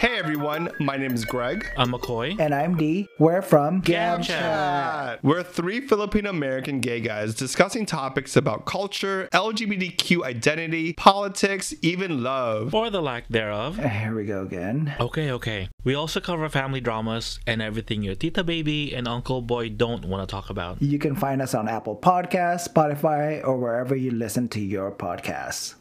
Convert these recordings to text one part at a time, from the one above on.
Hey everyone, my name is Greg. I'm McCoy. And I'm Dee. We're from Gam Chat. We're three Filipino American gay guys discussing topics about culture, LGBTQ identity, politics, even love. Or the lack thereof. Uh, here we go again. Okay, okay. We also cover family dramas and everything your tita baby and uncle boy don't want to talk about. You can find us on Apple Podcasts, Spotify, or wherever you listen to your podcasts.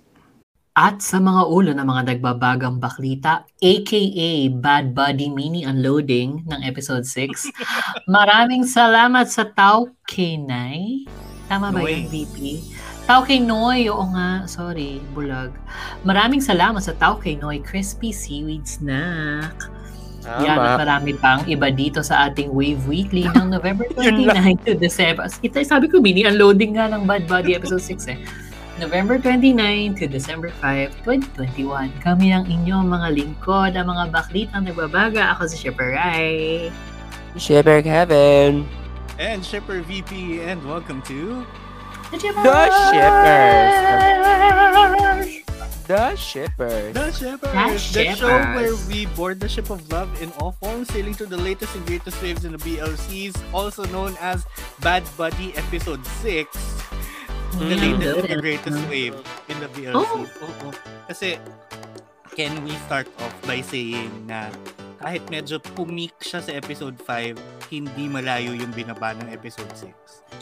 At sa mga ulo ng mga nagbabagang baklita, aka Bad Buddy Mini Unloading ng episode 6, maraming salamat sa Tao Kenay. Tama ba Noy. yung VP? Tao kay Noy, oo nga, sorry, bulag. Maraming salamat sa Tao kay Noy Crispy Seaweed Snack. Yan, at marami pang iba dito sa ating Wave Weekly ng November 29 to December. Ito, sabi ko, mini unloading nga ng Bad Buddy episode 6 eh. November 29 to December 5, 2021. Kami ang inyong mga lingkod, ang mga baklitang nagbabaga. Ako si Shipper Rai. Shipper Kevin. And Shipper VP and welcome to The Shipper The Shippers. The Shippers. The Shippers, The the show Shippers. where we board the ship of love in all forms, sailing through the latest and greatest waves in the BLCs, also known as Bad Buddy Episode 6. The Mm. latest and greatest wave in the BLCs. Oh. Oo. Kasi, can we start off by saying na kahit medyo pumik siya sa episode 5, hindi malayo yung binaba ng episode 6.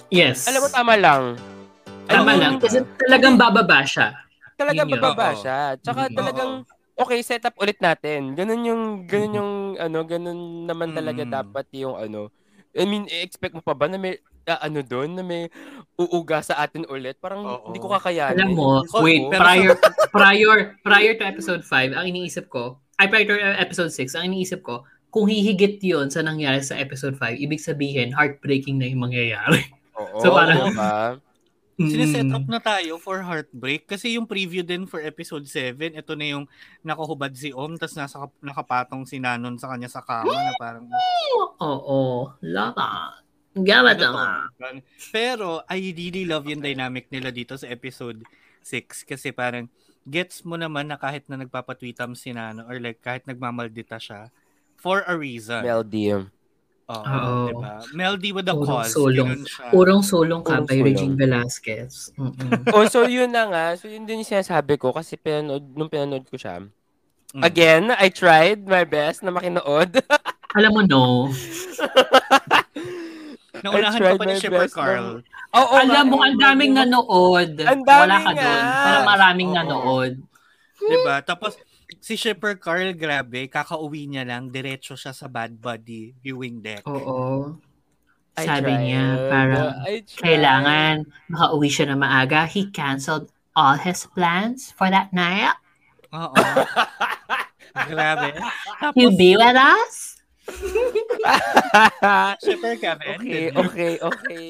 Yes. Alam mo, tama lang. Tama Alam mo, lang. Kasi talagang bababa siya. Talaga Yun yun. bababa Oo. siya. Tsaka Mm. talagang, okay, set up ulit natin. Ganun yung, ganun yung, ano, ganun naman talaga Mm. dapat yung, ano, I mean, expect mo pa ba na may, ah, ano doon, na may uuga sa atin ulit? Parang Oo. hindi ko kakayanin. Alam mo, Oo. wait, pero prior, prior, prior to episode 5, ang iniisip ko, ay prior to episode 6, ang iniisip ko, kung hihigit yon sa nangyari sa episode 5, ibig sabihin, heartbreaking na yung mangyayari. Oo, So, parang- diba? Sineset Mm. up na tayo for Heartbreak kasi yung preview din for episode 7, ito na yung nakahubad si Om tas nasa nakapatong si Nanon sa kanya sa kama na parang Oo, lava. Gabat ano na to? Pero I really love yung dynamic nila dito sa episode 6 kasi parang gets mo naman na kahit na nagpapatwitam si Nano or like kahit nagmamaldita siya for a reason. Melody. Oo, Oo. diba? Melody with a Urong cause. siya. Urong sulong ka Urong by sulong. Regine Velasquez. Mm-mm. oh, so yun na nga. So yun din yung sinasabi ko kasi pinanood, nung pinanood ko siya. Mm. Again, I tried my best na makinood. Alam mo, no. Naunahan ka pa ni Shipper Carl. Oo, Alam mo, ang daming nanood. Ang dami Wala ka nga. doon. Pero maraming Oo. nanood. Diba? Tapos, si Shipper Carl, grabe, kakauwi niya lang, diretso siya sa Bad Buddy viewing deck. Oo. I Sabi tried. niya, parang kailangan makauwi siya na maaga. He canceled all his plans for that night. Oo. grabe. Tapos, He'll be with us. Shipper Kevin. okay, okay, okay.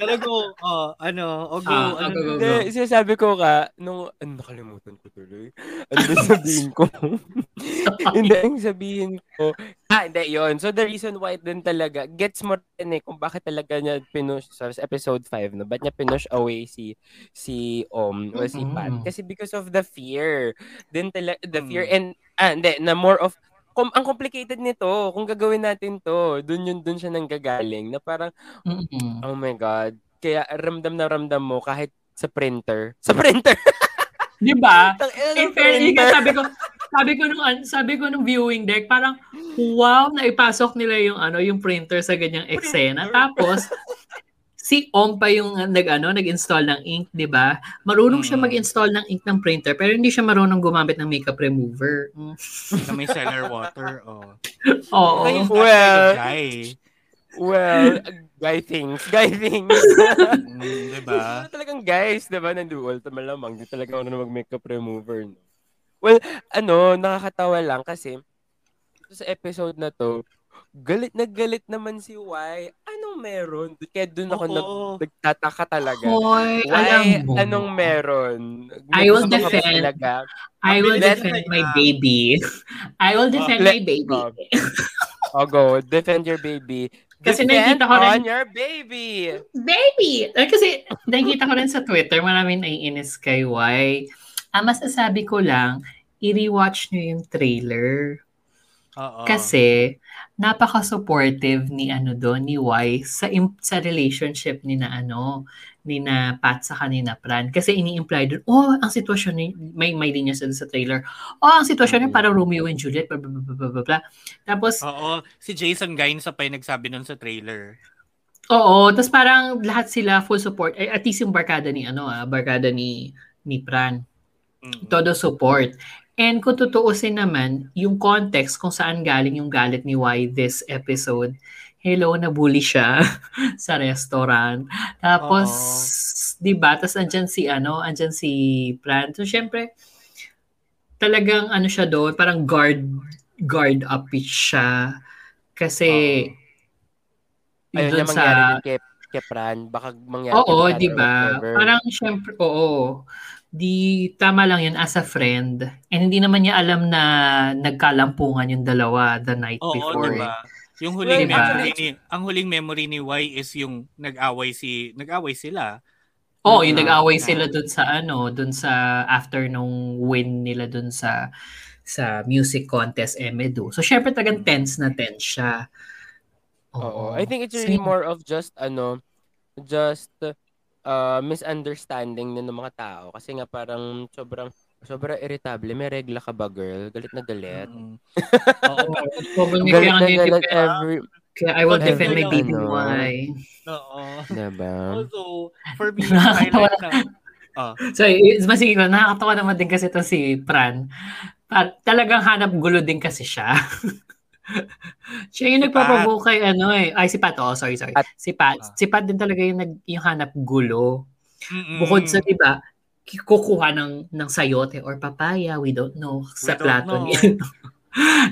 Pero go, oh, ano, o go, Ah, ano, go, go, go. Hindi, sinasabi ko ka, nung, ano, nakalimutan ko tuloy. Ano ba sabihin ko? hindi, ang sabihin ko, ah, hindi, yun. So, the reason why din talaga, gets mo rin eh, kung bakit talaga niya pinush, sa episode 5, no? Ba't niya pinush away si, si Om, o si Pat? Mm-mm. Kasi because of the fear. Din talaga, the fear, Mm. and, ah, hindi, na more of, kum, ang complicated nito, kung gagawin natin to, dun yun, dun siya nanggagaling, na parang, Mm-mm. Oh my God. Kaya ramdam na ramdam mo kahit sa printer. Sa printer! Di ba? In fairness, sabi ko, sabi ko nung sabi ko nung viewing deck, parang wow, naipasok nila yung ano, yung printer sa ganyang eksena. Tapos si Om pa yung nag ano, nag-install ng ink, 'di ba? Marunong siya Mm. mag-install ng ink ng printer, pero hindi siya marunong gumamit ng makeup remover. Mm. na may cellar water, oh. Oo. Kayo, Well, guy. well, guy things. Guy things. Mm, diba? Ano talagang guys, diba? Nanduol, malamang. Di talaga na mag-makeup remover. No? Well, ano, nakakatawa lang kasi sa episode na to, galit na galit naman si Y. Anong meron? Kaya doon ako nag, nagtataka talaga. Hoy, Y, alam mo. anong meron? I will defend. Talaga? I will defend my baby. I will defend my baby. Oh, go. Defend your baby. Kasi Defend nakikita ko rin- on your baby. Baby! Kasi nakikita ko rin sa Twitter, maraming naiinis kay Y. Ang masasabi ko lang, i-rewatch nyo yung trailer. Oo. Kasi, napaka-supportive ni ano doon, ni Y sa im- sa relationship ni na ano, ni na Pat sa kanina Pran. Kasi ini-imply doon, oh, ang sitwasyon ni, may, may linya sa, sa trailer, oh, ang sitwasyon niya parang Romeo and Juliet, blah, blah, blah, blah, blah, blah. Tapos, Oo, si Jason Gaines pa yung nagsabi nun sa trailer. Oo, tapos parang lahat sila full support. Eh, at least yung barkada ni ano ah, barkada ni ni Pran. Todo support. And kung tutuusin naman, yung context kung saan galing yung galit ni Y this episode, hello, nabully siya sa restaurant. Tapos, di ba, tapos andyan si, ano, andyan si Pran. So, syempre, talagang ano siya doon, parang guard, guard up siya. Kasi, Ayun dun na mangyari din kay, kay Pran. Baka mangyari Oo, di ba? Parang syempre, oo. Di tama lang yun as a friend. And hindi naman niya alam na nagkalampungan yung dalawa the night Oo, before. di ba? Yung Well, huling diba? memory ni ang huling memory ni Y is yung nag-away si nag-away sila. Oo, yung Ah, nag-away na- sila dun sa ano, dun sa after nung win nila dun sa sa music contest Emedu. So syempre talagang tense na tense siya. Oo. I think it's really Same. more of just ano, just uh, misunderstanding din ng mga tao kasi nga parang sobrang sobrang irritable. May regla ka ba, girl? Galit na galit. Oo. Sobrang galit na galit every Kaya I will every defend my baby ano. why. Oo. Diba? Also, for me, Nakakatawa highlight na, oh, So, it's masige ko, nakakatawa naman din kasi ito si Pran. Pa- talagang hanap gulo din kasi siya. siya yung nagpaprovoke kay ano eh. Ay, si Pat. Oh, sorry, sorry. Si Pat. Si Pat din talaga yung, nag, yung hanap gulo. Bukod sa, di ba, kukuha ng, ng sayote or papaya, we don't know, sa plato know. ni,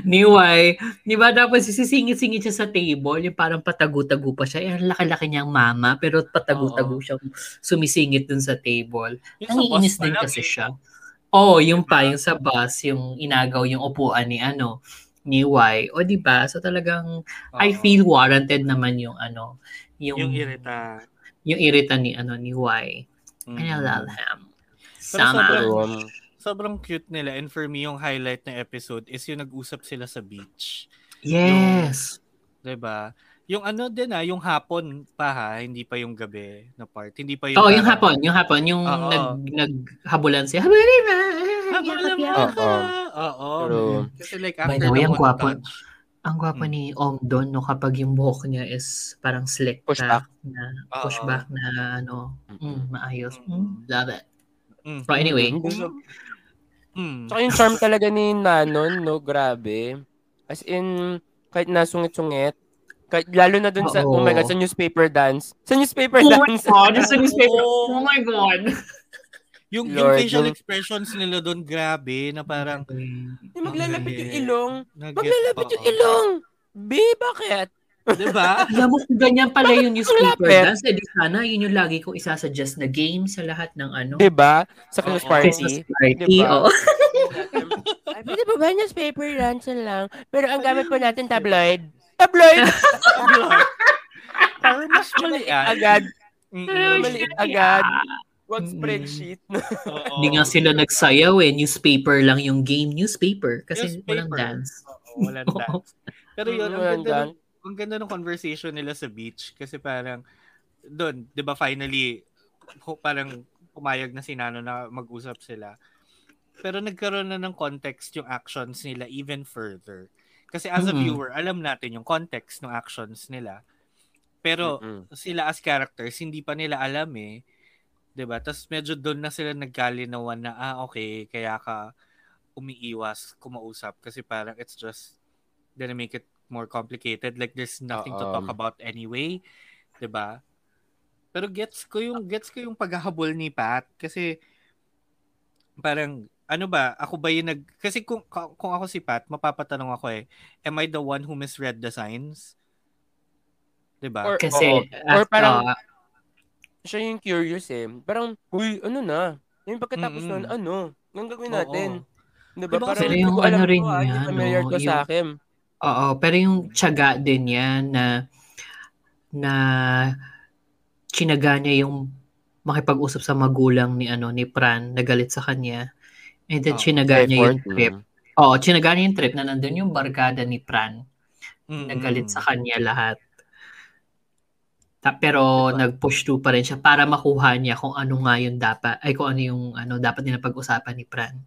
ni Y. Di ba, dapat sisingit-singit siya sa table, yung parang patagu-tagu pa siya. Eh, ang laki-laki niyang mama, pero patagu-tagu siyang sumisingit dun sa table. Yung sa Nangiinis din kasi eh. siya. Oo, oh, yung pa, yung sa bus, yung inagaw yung upuan ni ano, ni Y. O di ba? So talagang I feel warranted naman yung ano, yung yung irita. yung irita ni ano ni Y. And I Mm. love him. Pero Sama. sobrang, sobrang cute nila and for me yung highlight ng episode is yung nag-usap sila sa beach. Yes. Yung, 'di ba? Yung ano din ah, yung hapon pa ha, hindi pa yung gabi na part. Hindi pa yung Oo, yung hapon, yung hapon, yung nag naghabulan siya. Habulin na! Habulan mo Yakap, ako! yakap. Oo. True. Kasi like By after the way, ang gwapo. Ang gwapo ni Om doon, no, kapag yung buhok niya is parang slick Pushback. na Oo. pushback na ano, mm, maayos. Mm, love it. Mm. But anyway, Mm. Tsaka yung charm talaga ni Nanon, no? Grabe. As in, kahit nasungit-sungit, kahit, lalo na dun sa, oh Oo. my God, sa newspaper dance. Sa newspaper Oh my dance. God, sa newspaper. Oh my God. Yung, yung Lord, facial yung- expressions nila doon, grabe, na parang... Yung maglalapit yung ilong. Maglalapit yung ilong. B, bakit? Diba? Alam mo ganyan pala yung newspaper dance, edi sana yun yung lagi kong isasuggest na game sa lahat ng ano. Diba? Sa Christmas Oo. party. Christmas party, Diba? oo. Ay, pwede ba ba newspaper dance lang? Pero ang gamit po natin tabloid. Tabloid! Para mas maliit. agad. Mm-mm. Maliit agad. Wag spreadsheet. Hindi nga sila nagsayaw eh. Newspaper lang yung game. Newspaper. Kasi Newspaper. walang dance. Oo, walang dance. Pero yun, ang ganda, dance. ng, ang ganda ng conversation nila sa beach. Kasi parang, doon, di ba finally, ho- parang pumayag na si Nano na mag-usap sila. Pero nagkaroon na ng context yung actions nila even further. Kasi as a Mhm. viewer, alam natin yung context ng actions nila. Pero Mm-mm. sila as characters, hindi pa nila alam eh. 'Di ba? Tapos medyo doon na sila nagkalinawan na, ah, okay, kaya ka umiiwas kumausap kasi parang it's just gonna make it more complicated. Like there's nothing to talk about anyway. 'Di ba? Pero gets ko yung gets ko yung paghahabol ni Pat kasi parang ano ba, ako ba yung nag... Kasi kung, kung ako si Pat, mapapatanong ako eh, am I the one who misread the signs? Diba? Or, Kasi, or at- parang, ah, siya yung curious eh. Parang, uy, ano na? Yung pagkatapos Mm-mm. nun, ano? Anong gagawin Oo. natin? Diba? Diba Parang Pero yung ko ano rin to, ah, yan, familiar no? to sa akin. Oo, pero yung tiyaga din yan na na chinaga niya yung makipag-usap sa magulang ni ano ni Pran na galit sa kanya. And then Oo, chinaga niya yung trip. Oo, chinaga niya yung trip na nandun yung barkada ni Pran. Mm-mm. Nagalit sa kanya lahat. Ta- pero Diba? nag-push through pa rin siya para makuha niya kung ano nga yung dapat ay kung ano yung ano dapat nila pag-usapan ni Pran.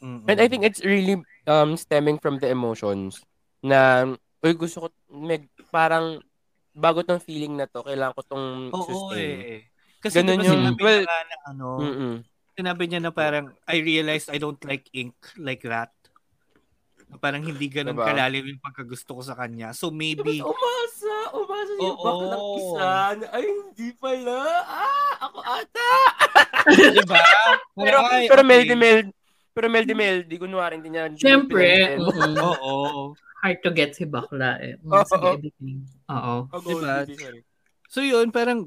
Mm-mm. And I think it's really um stemming from the emotions na uy gusto ko may parang bago tong feeling na to kailangan ko tong Oo sustain. eh. Kasi Ganun diba yung- sinabi well, niya na ano, Mm-mm. sinabi niya na parang, I realized I don't like ink like that. Na Parang hindi ganun Diba? kalalim yung pagkagusto ko sa kanya. So maybe, Tapos umasa, umasa yung Oo. back ng isa na, ay hindi pala, ah, ako ata. diba? Pero, Ay, pero okay. meldy meld, pero meldy meldy, kunwari hindi niya. Siyempre, pinansin. mm, Oo. hard to get si bakla eh. Oo. Everything. Oo. Oh, Diba? So yun, parang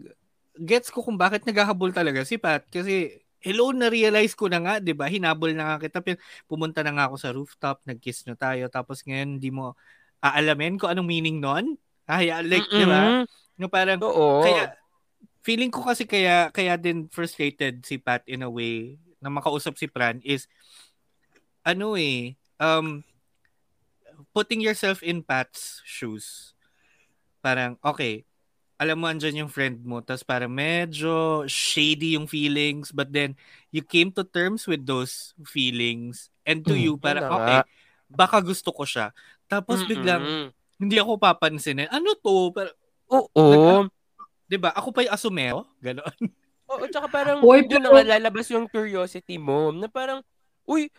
gets ko kung bakit naghahabol talaga si Pat. Kasi, hello, na-realize ko na nga, di ba? Hinabol na nga kita. Pumunta na nga ako sa rooftop, nag-kiss na tayo. Tapos ngayon, hindi mo aalamin kung anong meaning nun. Ay, like, di ba? Mm-mm. No, parang, Oo. kaya, feeling ko kasi kaya, kaya din frustrated si Pat in a way na makausap si Pran is, ano eh, um, putting yourself in Pat's shoes. Parang, okay, alam mo andyan yung friend mo, tapos parang medyo shady yung feelings, but then you came to terms with those feelings, and to Mm. you, parang, okay, baka gusto ko siya. Tapos biglang, Mm-mm. Hindi ako papansinin. Ano to? Parang, Oo. 'di ba? Ako pa yung asumero, gano'n. Oo, tsaka parang, Uy, yun na pero- nga, lalabas yung curiosity mo, na parang, uy,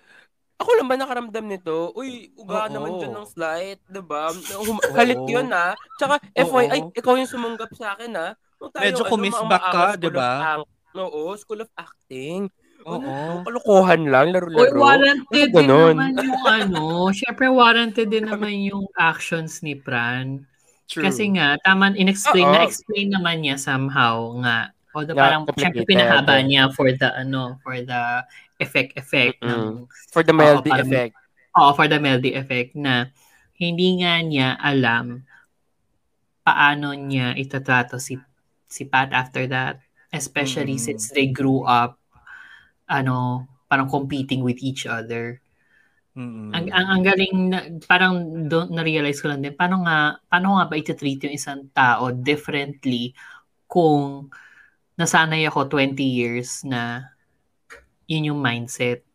ako lang ba nakaramdam nito? Uy, uga Oo. naman dyan ng slight, diba? Hum- Kalit yun, ha? Tsaka. FYI, ikaw yung sumunggap sa akin, ha? Tayo, Medyo ano, kumisbak ka, diba? of act- Oo, school of acting. Oo. Ano, kalokohan lang, Uy, laro-laro. warranted Ano din ganun? naman yung ano. Siyempre, warranted din naman yung actions ni Pran. True. Kasi nga, tama, in-explain, Oo. na-explain naman niya somehow nga. Although Na parang, siyempre, pinahaba niya for the, ano, for the effect-effect ng, For the Oo, melody parang- effect. oo, for the melody effect na hindi nga niya alam paano niya itatrato si si Pat after that. Especially Mm. since they grew up, ano, parang competing with each other. Mm-mm. Ang, ang, ang galing, na, parang do, na-realize ko lang din, paano nga, paano nga ba iti-treat yung isang tao differently kung nasanay ako 20 years na yun yung mindset.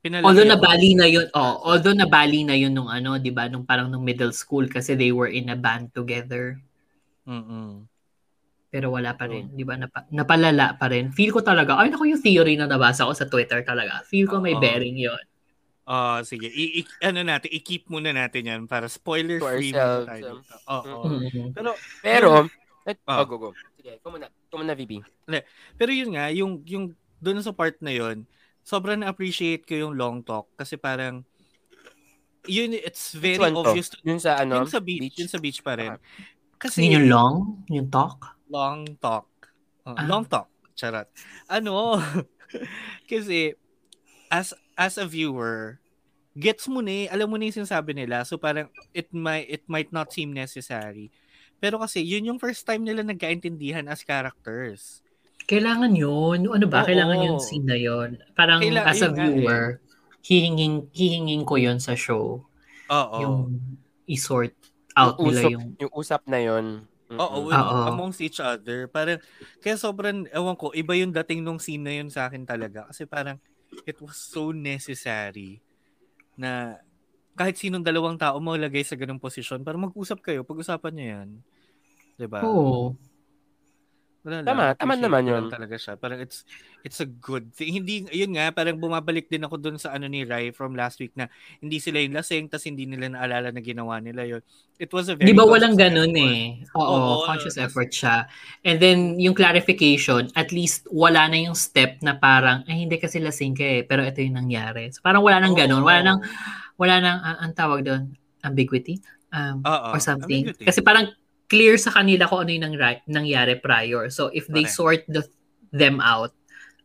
Pinalaki Although ako. nabali na yun, oh, although nabali na yun nung ano, 'di ba, nung parang nung middle school kasi they were in a band together. Mm-mm. Pero wala pa rin, 'di ba? Napa, napalala pa rin. Feel ko talaga, ay naku yung theory na nabasa ko sa Twitter talaga. Feel ko may Oo. bearing 'yon. Ah, sige. I, i- ano natin, i-keep muna natin yan para spoiler To free muna tayo. um, dito. Oo. Mm. Pero Pero, et, Ah. oh, go, go. Sige, ikaw muna. Ikaw muna, VP. pero yun nga, yung yung doon sa part na yun, sobrang na-appreciate ko yung long talk kasi parang yun it's very Which obvious to, Yun sa ano? yun sa beach, yun sa beach pa rin. Kasi Yun yung long, yung talk. Long talk. Ah. Long talk. Charot. Ano? kasi as as a viewer, gets mo na eh, alam mo na yung sinasabi nila. So parang it might it might not seem necessary. Pero kasi yun yung first time nila nagkaintindihan as characters. Kailangan yun. Ano ba? Oo. Kailangan yung scene na yun. Parang Kaila- as a eh. viewer, hihinging, hihinging ko yun sa show. Oo. Yung i-sort out nila usap, yung... yung usap na yun. Oo, with- Oo. amongst each other. Parang, kaya sobrang, ewan ko, iba yung dating nung scene na yun sa akin talaga. Kasi parang, it was so necessary na kahit sinong dalawang tao maglagay sa ganung posisyon para mag-usap kayo, pag-usapan nyo yan. 'Di ba? Oo. Wala Tama, lang. tama naman yun. talaga siya. Parang it's it's a good thing. Hindi, yun nga, parang bumabalik din ako dun sa ano ni Rai from last week na hindi sila yung lasing tas hindi nila naalala na ginawa nila yun. It was a very Di ba conscious walang ganun effort. eh? Oo, Oo, conscious tas- effort siya. And then, yung clarification, at least wala na yung step na parang, ay hindi kasi lasing ka eh, pero ito yung nangyari. So parang wala nang ganun. Wala nang, wala nang, ah, ang tawag doon, ambiguity? Um, Oo, or something. ambiguity. Kasi parang clear sa kanila kung ano yung nang- nangyari prior. So if they Correct. sort the, them out,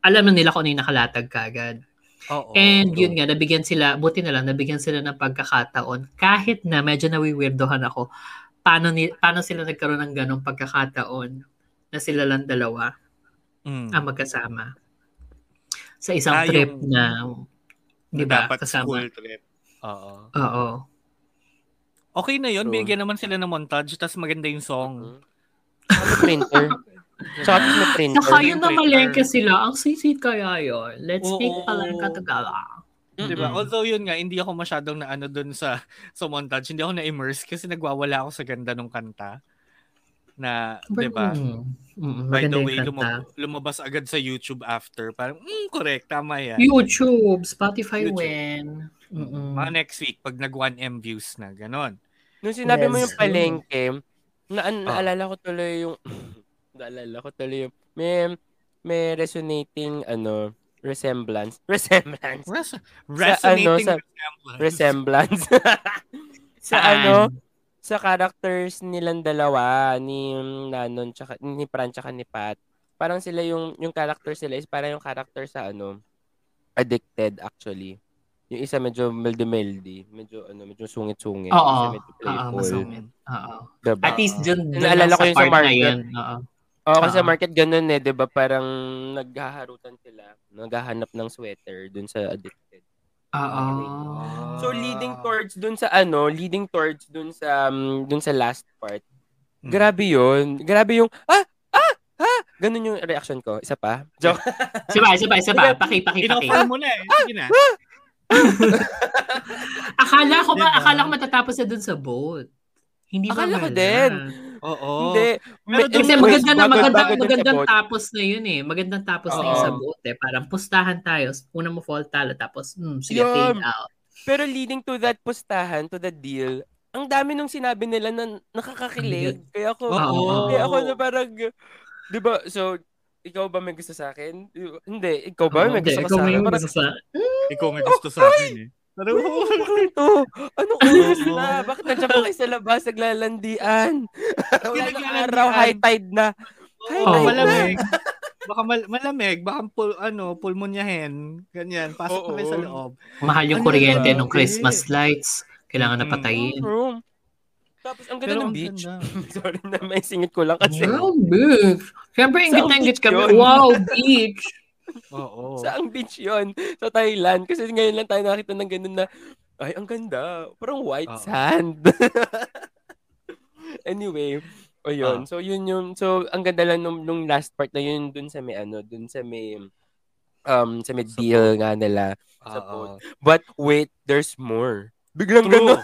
alam na nila kung ano yung nakalatag kagad. Oo. And yun nga, nabigyan sila, buti na lang, nabigyan sila ng pagkakataon. Kahit na medyo nawiwirdohan ako, paano, ni, paano sila nagkaroon ng ganong pagkakataon na sila lang dalawa Mm. ang magkasama. Sa isang Ah, trip yung- na, di ba, kasama. school trip. Oo. Oo. Okay na yun. True. Bigyan naman sila ng montage tas maganda yung song. Ano printer? Tsaka tapos may printer. Saka yun na malengke sila, ang sisit kaya yun. Let's Oo. take palengke together. Diba? Mm-mm. Although yun nga, hindi ako masyadong na ano dun sa, sa montage. Hindi ako na-immerse kasi nagwawala ako sa ganda ng kanta. Na, di ba? Mm, mm, By the way, lumab- lumabas agad sa YouTube after. Parang, mm, correct, tama yan. YouTube, Spotify YouTube. when. Mm-mm. Mga next week, pag nag 1M views na, ganon. Nung sinabi mo Yes. yung palengke, na, Ah. naalala ko tuloy yung, naalala ko tuloy yung, may, may resonating, ano, resemblance. Resemblance. Res- Sa ano, resonating sa- resemblance. Resemblance. sa Saan? ano, sa characters nilang dalawa, ni Nanon, tsaka, ni Fran, tsaka ni Pat. Parang sila yung, yung character sila is parang yung character sa ano, addicted actually. Yung isa medyo meldy-meldy, medyo ano, medyo sungit-sungit. Oo. Isa medyo Oo, playful. masungit. Oo. Diba? At least dun, dun Naalala lang ko sa yung sa market. yun. Oo. Oo, kasi sa market ganun eh, 'di ba? Parang naghaharutan sila, naghahanap ng sweater dun sa addicted. Oo. So leading towards dun sa ano, leading towards dun sa um, dun sa last part. Hmm. Grabe 'yun. Grabe yung ah ah ah ganun yung reaction ko. Isa pa. Joke. Isa pa, isa pa, isa pa. Paki, paki, paki. Inoffer mo na eh. Sige na. Akala ko nga, Diba? akala ko matatapos na dun sa boat. Hindi ba Akala ko din. Oo. Hindi. Pero Kasi maganda na, bago- magandang, tapos na yun eh. Magandang tapos na yun Oo. sa boat eh. Parang pustahan tayo. Una mo fall talo, tapos, hmm, sige, Yun. fade out. Pero leading to that pustahan, to the deal, ang dami nung sinabi nila na nakakakilig. Kaya ako, Oo. kaya ako na parang, di ba, so, ikaw ba may gusto sa akin? Hindi, ikaw ba may Hindi, gusto ka ikaw sa may akin? Parang, gusto sa... Ikaw may gusto sa akin eh. Parang, bakit to? Anong oras na? Bakit nandiyan pa kayo sa labas naglalandian? Wala naglalandian. araw, high tide na. High oh, tide na. malamig. Baka mal- malamig, baka pul ano, pulmonyahin, ganyan. Pasok Oo. kami sa loob. Mahal yung Ano kuryente ba? ng Christmas lights. Kailangan na Mm. Tapos, ang ganda Pero ng ang beach. ganda. Sorry na, may singit ko lang kasi. Wow, beach. Siyempre, ingit na ingit kami. yun? Wow, beach. Oo. Saang beach yon Sa Thailand. Kasi ngayon lang tayo nakita ng ganun na, ay, ang ganda. Parang white Oo. sand. anyway, o yun. Ah. So, yun yung, so, ang ganda lang nung, nung last part na yun, dun sa may, ano, dun sa may, um, sa may deal nga nila. sa Oo. boat. But, wait, there's more. Biglang True.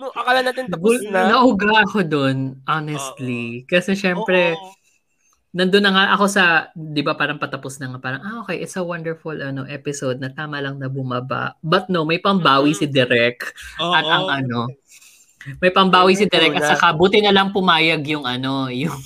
No, akala natin tapos na. Nauga ako dun, honestly. Kasi syempre, Oo. nandun na nga ako sa, di ba parang patapos na nga, parang, ah okay, it's a wonderful ano episode na tama lang na bumaba. But no, may pambawi si Derek. Oo. At ang ano, may pambawi si Derek at saka buti na lang pumayag yung ano, yung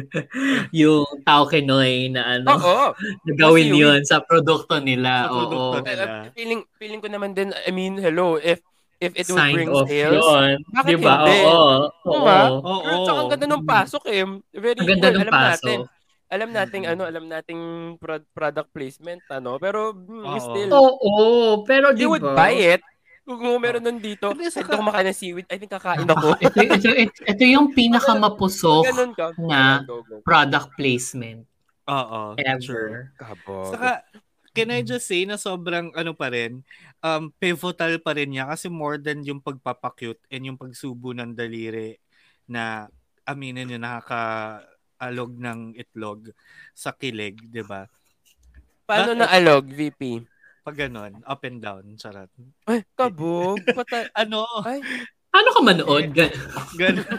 yung Tao Kenoy na ano, Oo. na gawin yun sa produkto nila. Sa produkto Oo. nila. Feeling, feeling ko naman din, I mean, hello, if, if it would Sign bring off sales, yun. bakit Di ba? hindi? Oo. Oo. Diba? Oo. Pero tsaka ang ganda ng pasok eh. Very Ang ganda well, ng alam natin. paso. Alam nating ano, alam nating pro- product placement ano, pero mm, Oo. still Oo. Pero di you would buy it. Kung meron nandito, Hindi, kahit saka- ako kumakain ng seaweed, I think kakain ako. ito, ito, ito, ito yung pinakamapusok ka. na product placement Oo. Ever. Kabog. Saka, can I just say na sobrang ano pa rin, um, pivotal pa rin niya kasi more than yung pagpapakute and yung pagsubo ng daliri na aminin yung nakaka-alog ng itlog sa kilig, di ba? Paano Bakit? na alog, VP? Pag ganon, up and down, charot. Ay, kabog. Pata- Ano? Ay, Paano ka manood? Gan- Ganon.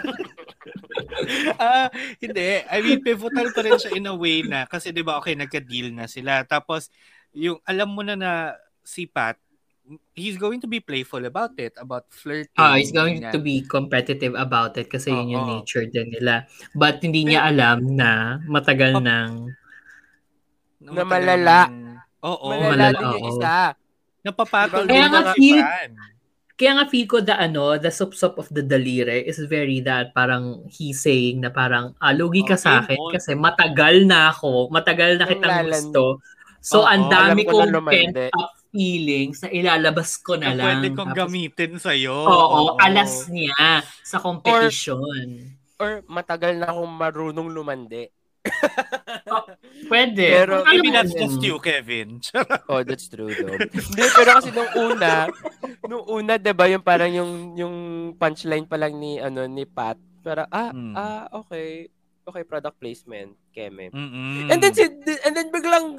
Ah, hindi. I mean, pivotal pa rin siya in a way na kasi 'di ba okay nagka-deal na sila. Tapos yung alam mo na na si Pat he's going to be playful about it, about flirting. Ah, he's going ganyan. to be competitive about it kasi yun yung Oo. nature din nila. But hindi niya alam na matagal Pap- nang Na malala. Oo. Malala malala, din yung isa. Napapatol Kaya din nga mga feel- fan. kaya nga feel ko the ano, the sup-sup of the dalire is very that parang he's saying na parang ah, lugi ka Oh, sa akin on. kasi matagal na ako, matagal na kitang lalan- gusto. So, Oo, ang dami ko kong lumande. pent-up feelings na ilalabas ko na, Na lang. pwede kong Tapos, gamitin sa'yo. Oo, alas niya sa competition. Or matagal na akong marunong lumande. Pwede. Pero- Maybe mo that's just you, Kevin. Oh, that's true though. Hindi, pero kasi nung una, nung una, 'di ba, yung parang yung yung punchline pa lang ni ano ni Pat, parang ah, Hmm. ah, okay. Okay, product placement, Keme. Mm-mm. And then si and then biglang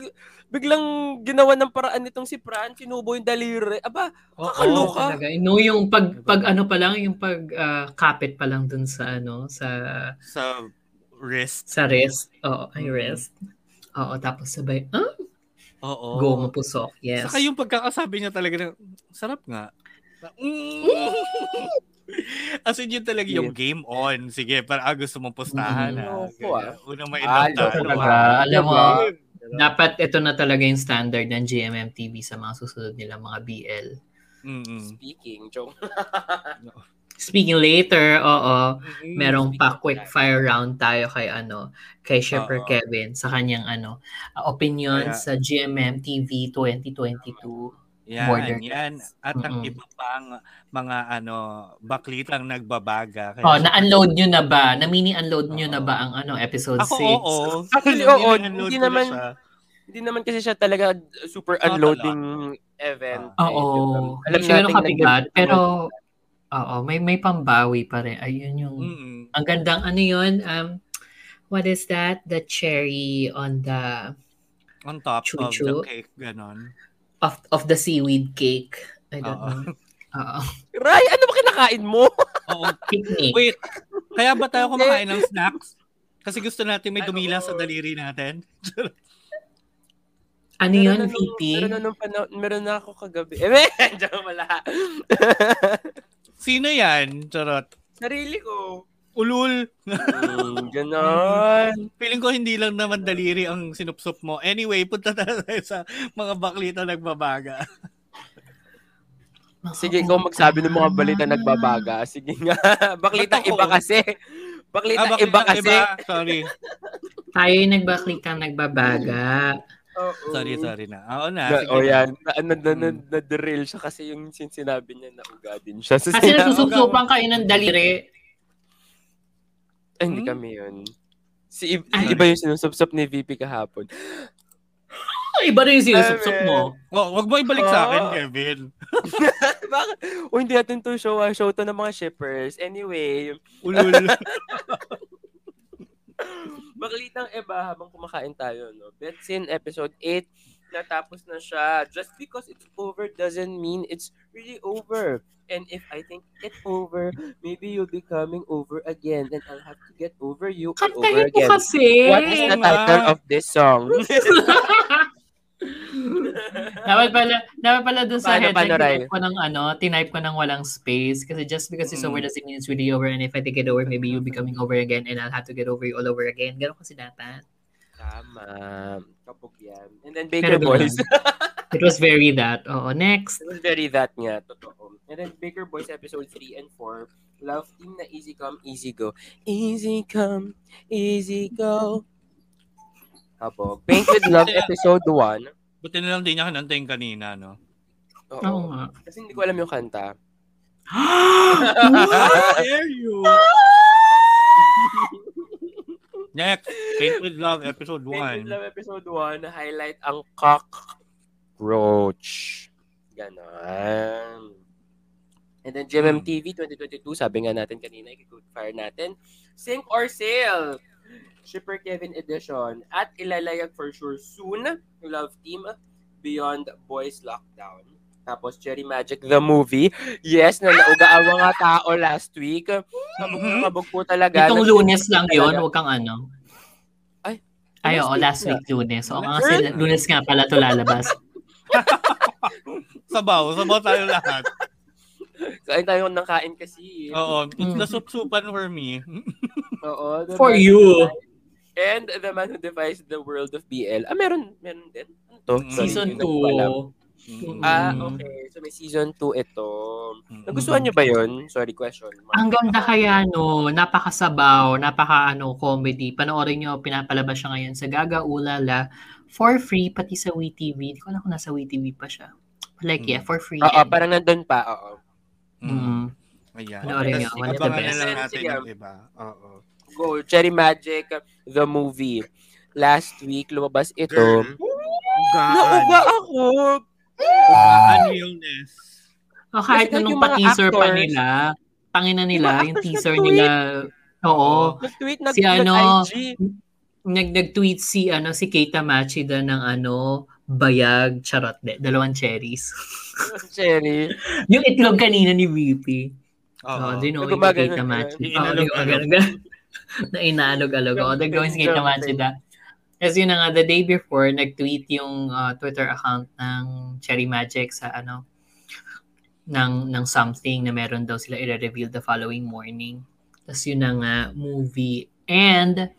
biglang ginawa ng paraan nitong si Fran, sinubo yung daliri. Aba, Oo. kakaloka. Talaga. No, yung pag pag ano pa lang, yung pag ah, kapit pa lang dun sa ano, sa Sa wrist. sa wrist. Oo, ay wrist. Oo, tapos sabay, ah, Oo. go mapusok. Yes. Saka yung pagkakasabi niya talaga na, sarap nga. Mm. As in yun talaga yung game on. Sige, para ah, gusto mong pustahan. Mm. ah. Loko, ah. Unang Ah, talaga. ah. Alam mo, dapat ito na talaga yung standard ng GMMTV sa mga susunod nilang mga BL. Mm-mm. Speaking, joke. Speaking later, oo, Mm-mm. merong pa quick fire round tayo kay ano, kay Oo. Kevin sa kanyang ano, uh, opinion Kaya- sa GMMTV 2022. Yan, Border yan. At ang Mm-mm. iba pang mga ano, baklitang nagbabaga. Kaya Oh, na-unload nyo na ba? Na-mini-unload nyo na Oo. ba ang ano episode 6? Ako, oo. Actually, oo, in-unload hindi naman- siya. Hindi naman kasi siya talaga super a unloading event. Oo. Eh, Alam Hindi siya ganun nating kabigat, nag- pero oo, may may pambawi pa rin. Ayun yung Mm-mm. ang gandang ano yun, um what is that? The cherry on the On top of Chuchu. the cake, ganon. Of of the seaweed cake. I don't Oo. know. Oo. Ray, ano ba kinakain mo? Oo. Picnic. Wait, kaya ba tayo kumakain ng snacks? Kasi gusto natin may Ay, dumila sa daliri natin. Ano yun, Meron na nung- VP? Meron na nung panahon, meron na ako kagabi. Eh, medyo wala. Sino yan? Charot. Sarili ko. Ulul. Mm, ganon. Feeling ko hindi lang naman daliri ang sinupsup mo. Anyway, punta tayo sa mga baklita nagbabaga. Sige, ikaw magsabi ng mga balita nagbabaga. Sige nga. Baklita iba kasi. Baklita baklitang iba kasi. Sorry. Tayo yung nagbaklikang nagbabaga. Oo. Sorry, sorry na. Oo na. Na, sige oh na. yan. Na, na, na, na, na-derail siya kasi yung sin- sinabi niya na uga din siya. So, Kasi nasususupan kayo ng daliri. Ay, hindi Hmm? kami yun. Si I- Ay. iba yung sinusupsop ni VP kahapon. Iba rin yung sinusupsup mo. Oh, wag mo ibalik sa akin, Oh. Kevin. Bakit? O hindi natin to show. ah. Show to ng mga shippers. Anyway, Ulul. Baklitang Eba habang kumakain tayo, no? Betsin episode 8 natapos na siya. Just because it's over doesn't mean it's really over. And if I think it's over, maybe you'll be coming over again and I'll have to get over you all over again. kasi. What is the title of this song? dapat pala, dapat pala dun sa Paano, headline, tinype ko ng ano, tinype ko ng walang space. Kasi just because it's over Mm. doesn't mean it's really over. And if I take it over, maybe you'll be coming over again and I'll have to get over you all over again. Ganun kasi dapat. Tama. Kapag yan. And then Baker Pero Boys. It was very that. Oo, next. It was very that nga. Totoo. And then Baker Boys episode 3 and 4. Love team na easy come, easy go. Easy come, easy go. Kabog. Paint with Love episode 1. Buti na lang din niya kinantayin kanina, no? Oo Oo. nga. Kasi hindi ko alam yung kanta. How dare you? Next, Paint with Love, episode Paint with 1. Love episode 1, highlight ang cockroach. Ganon. And then GMMTV 2022, sabi nga natin kanina, i-good fire natin. Sink or Sail! Shipper Kevin edition. At ilalayag for sure soon, Love Team, Beyond Boys Lockdown. Tapos Cherry Magic the movie. Yes, na naugaawa nga tao last week. Kabog na kabog po talaga. Itong lunes lang talaga. yun, huwag kang ano. Ay, Ay oo, last week lunes. Oo nga, kasi lunes nga pala to lalabas. sabaw, sabaw tayo lahat. Kain tayo ng kain kasi. Oo, it's the mm. sup-supan for me. oo. For you. And the man who defies the world of BL. Ah, meron, meron din. Ano to, mm. Season 2. Mm-hmm. Ah, mm. okay. So may season 2 ito. Mm. Nagustuhan niyo ba 'yon? Sorry question. Mark. Ang ganda kaya no, napakasabaw, napaka ano comedy. Panoorin niyo, pinapalabas siya ngayon sa Gaga Ulala for free pati sa WeTV. Hindi ko alam kung nasa WeTV pa siya. Like yeah, mm. for free. Oo, and... parang nandoon pa. Oo. Mm. Ayan. Panoorin niyo, one of the best. Na lang yung iba. Oo. Go, Cherry Magic the movie. Last week lumabas ito. Girl. God. Nauba ako. Gaan realness. Oh, kahit Kasi na nung yung pa-teaser pa nila, tangina nila, Yung mga yung teaser nag-tweet. nila, oo. Nag-tweet, nag, Si ano, nag nag-tweet si ano si Keita Machida ng ano bayag charot de dalawang cherries Cherry. yung itlog kanina ni VP Oo. oh, din oh, yung Gumagano Keita na. Machida oh, na inaalog-alog oh the going si Keita Machida kasi yun na nga the day before nag-tweet yung uh, Twitter account ng Cherry Magic sa ano ng ng something na meron daw sila i-reveal the following morning. Tapos yun na nga, movie. And,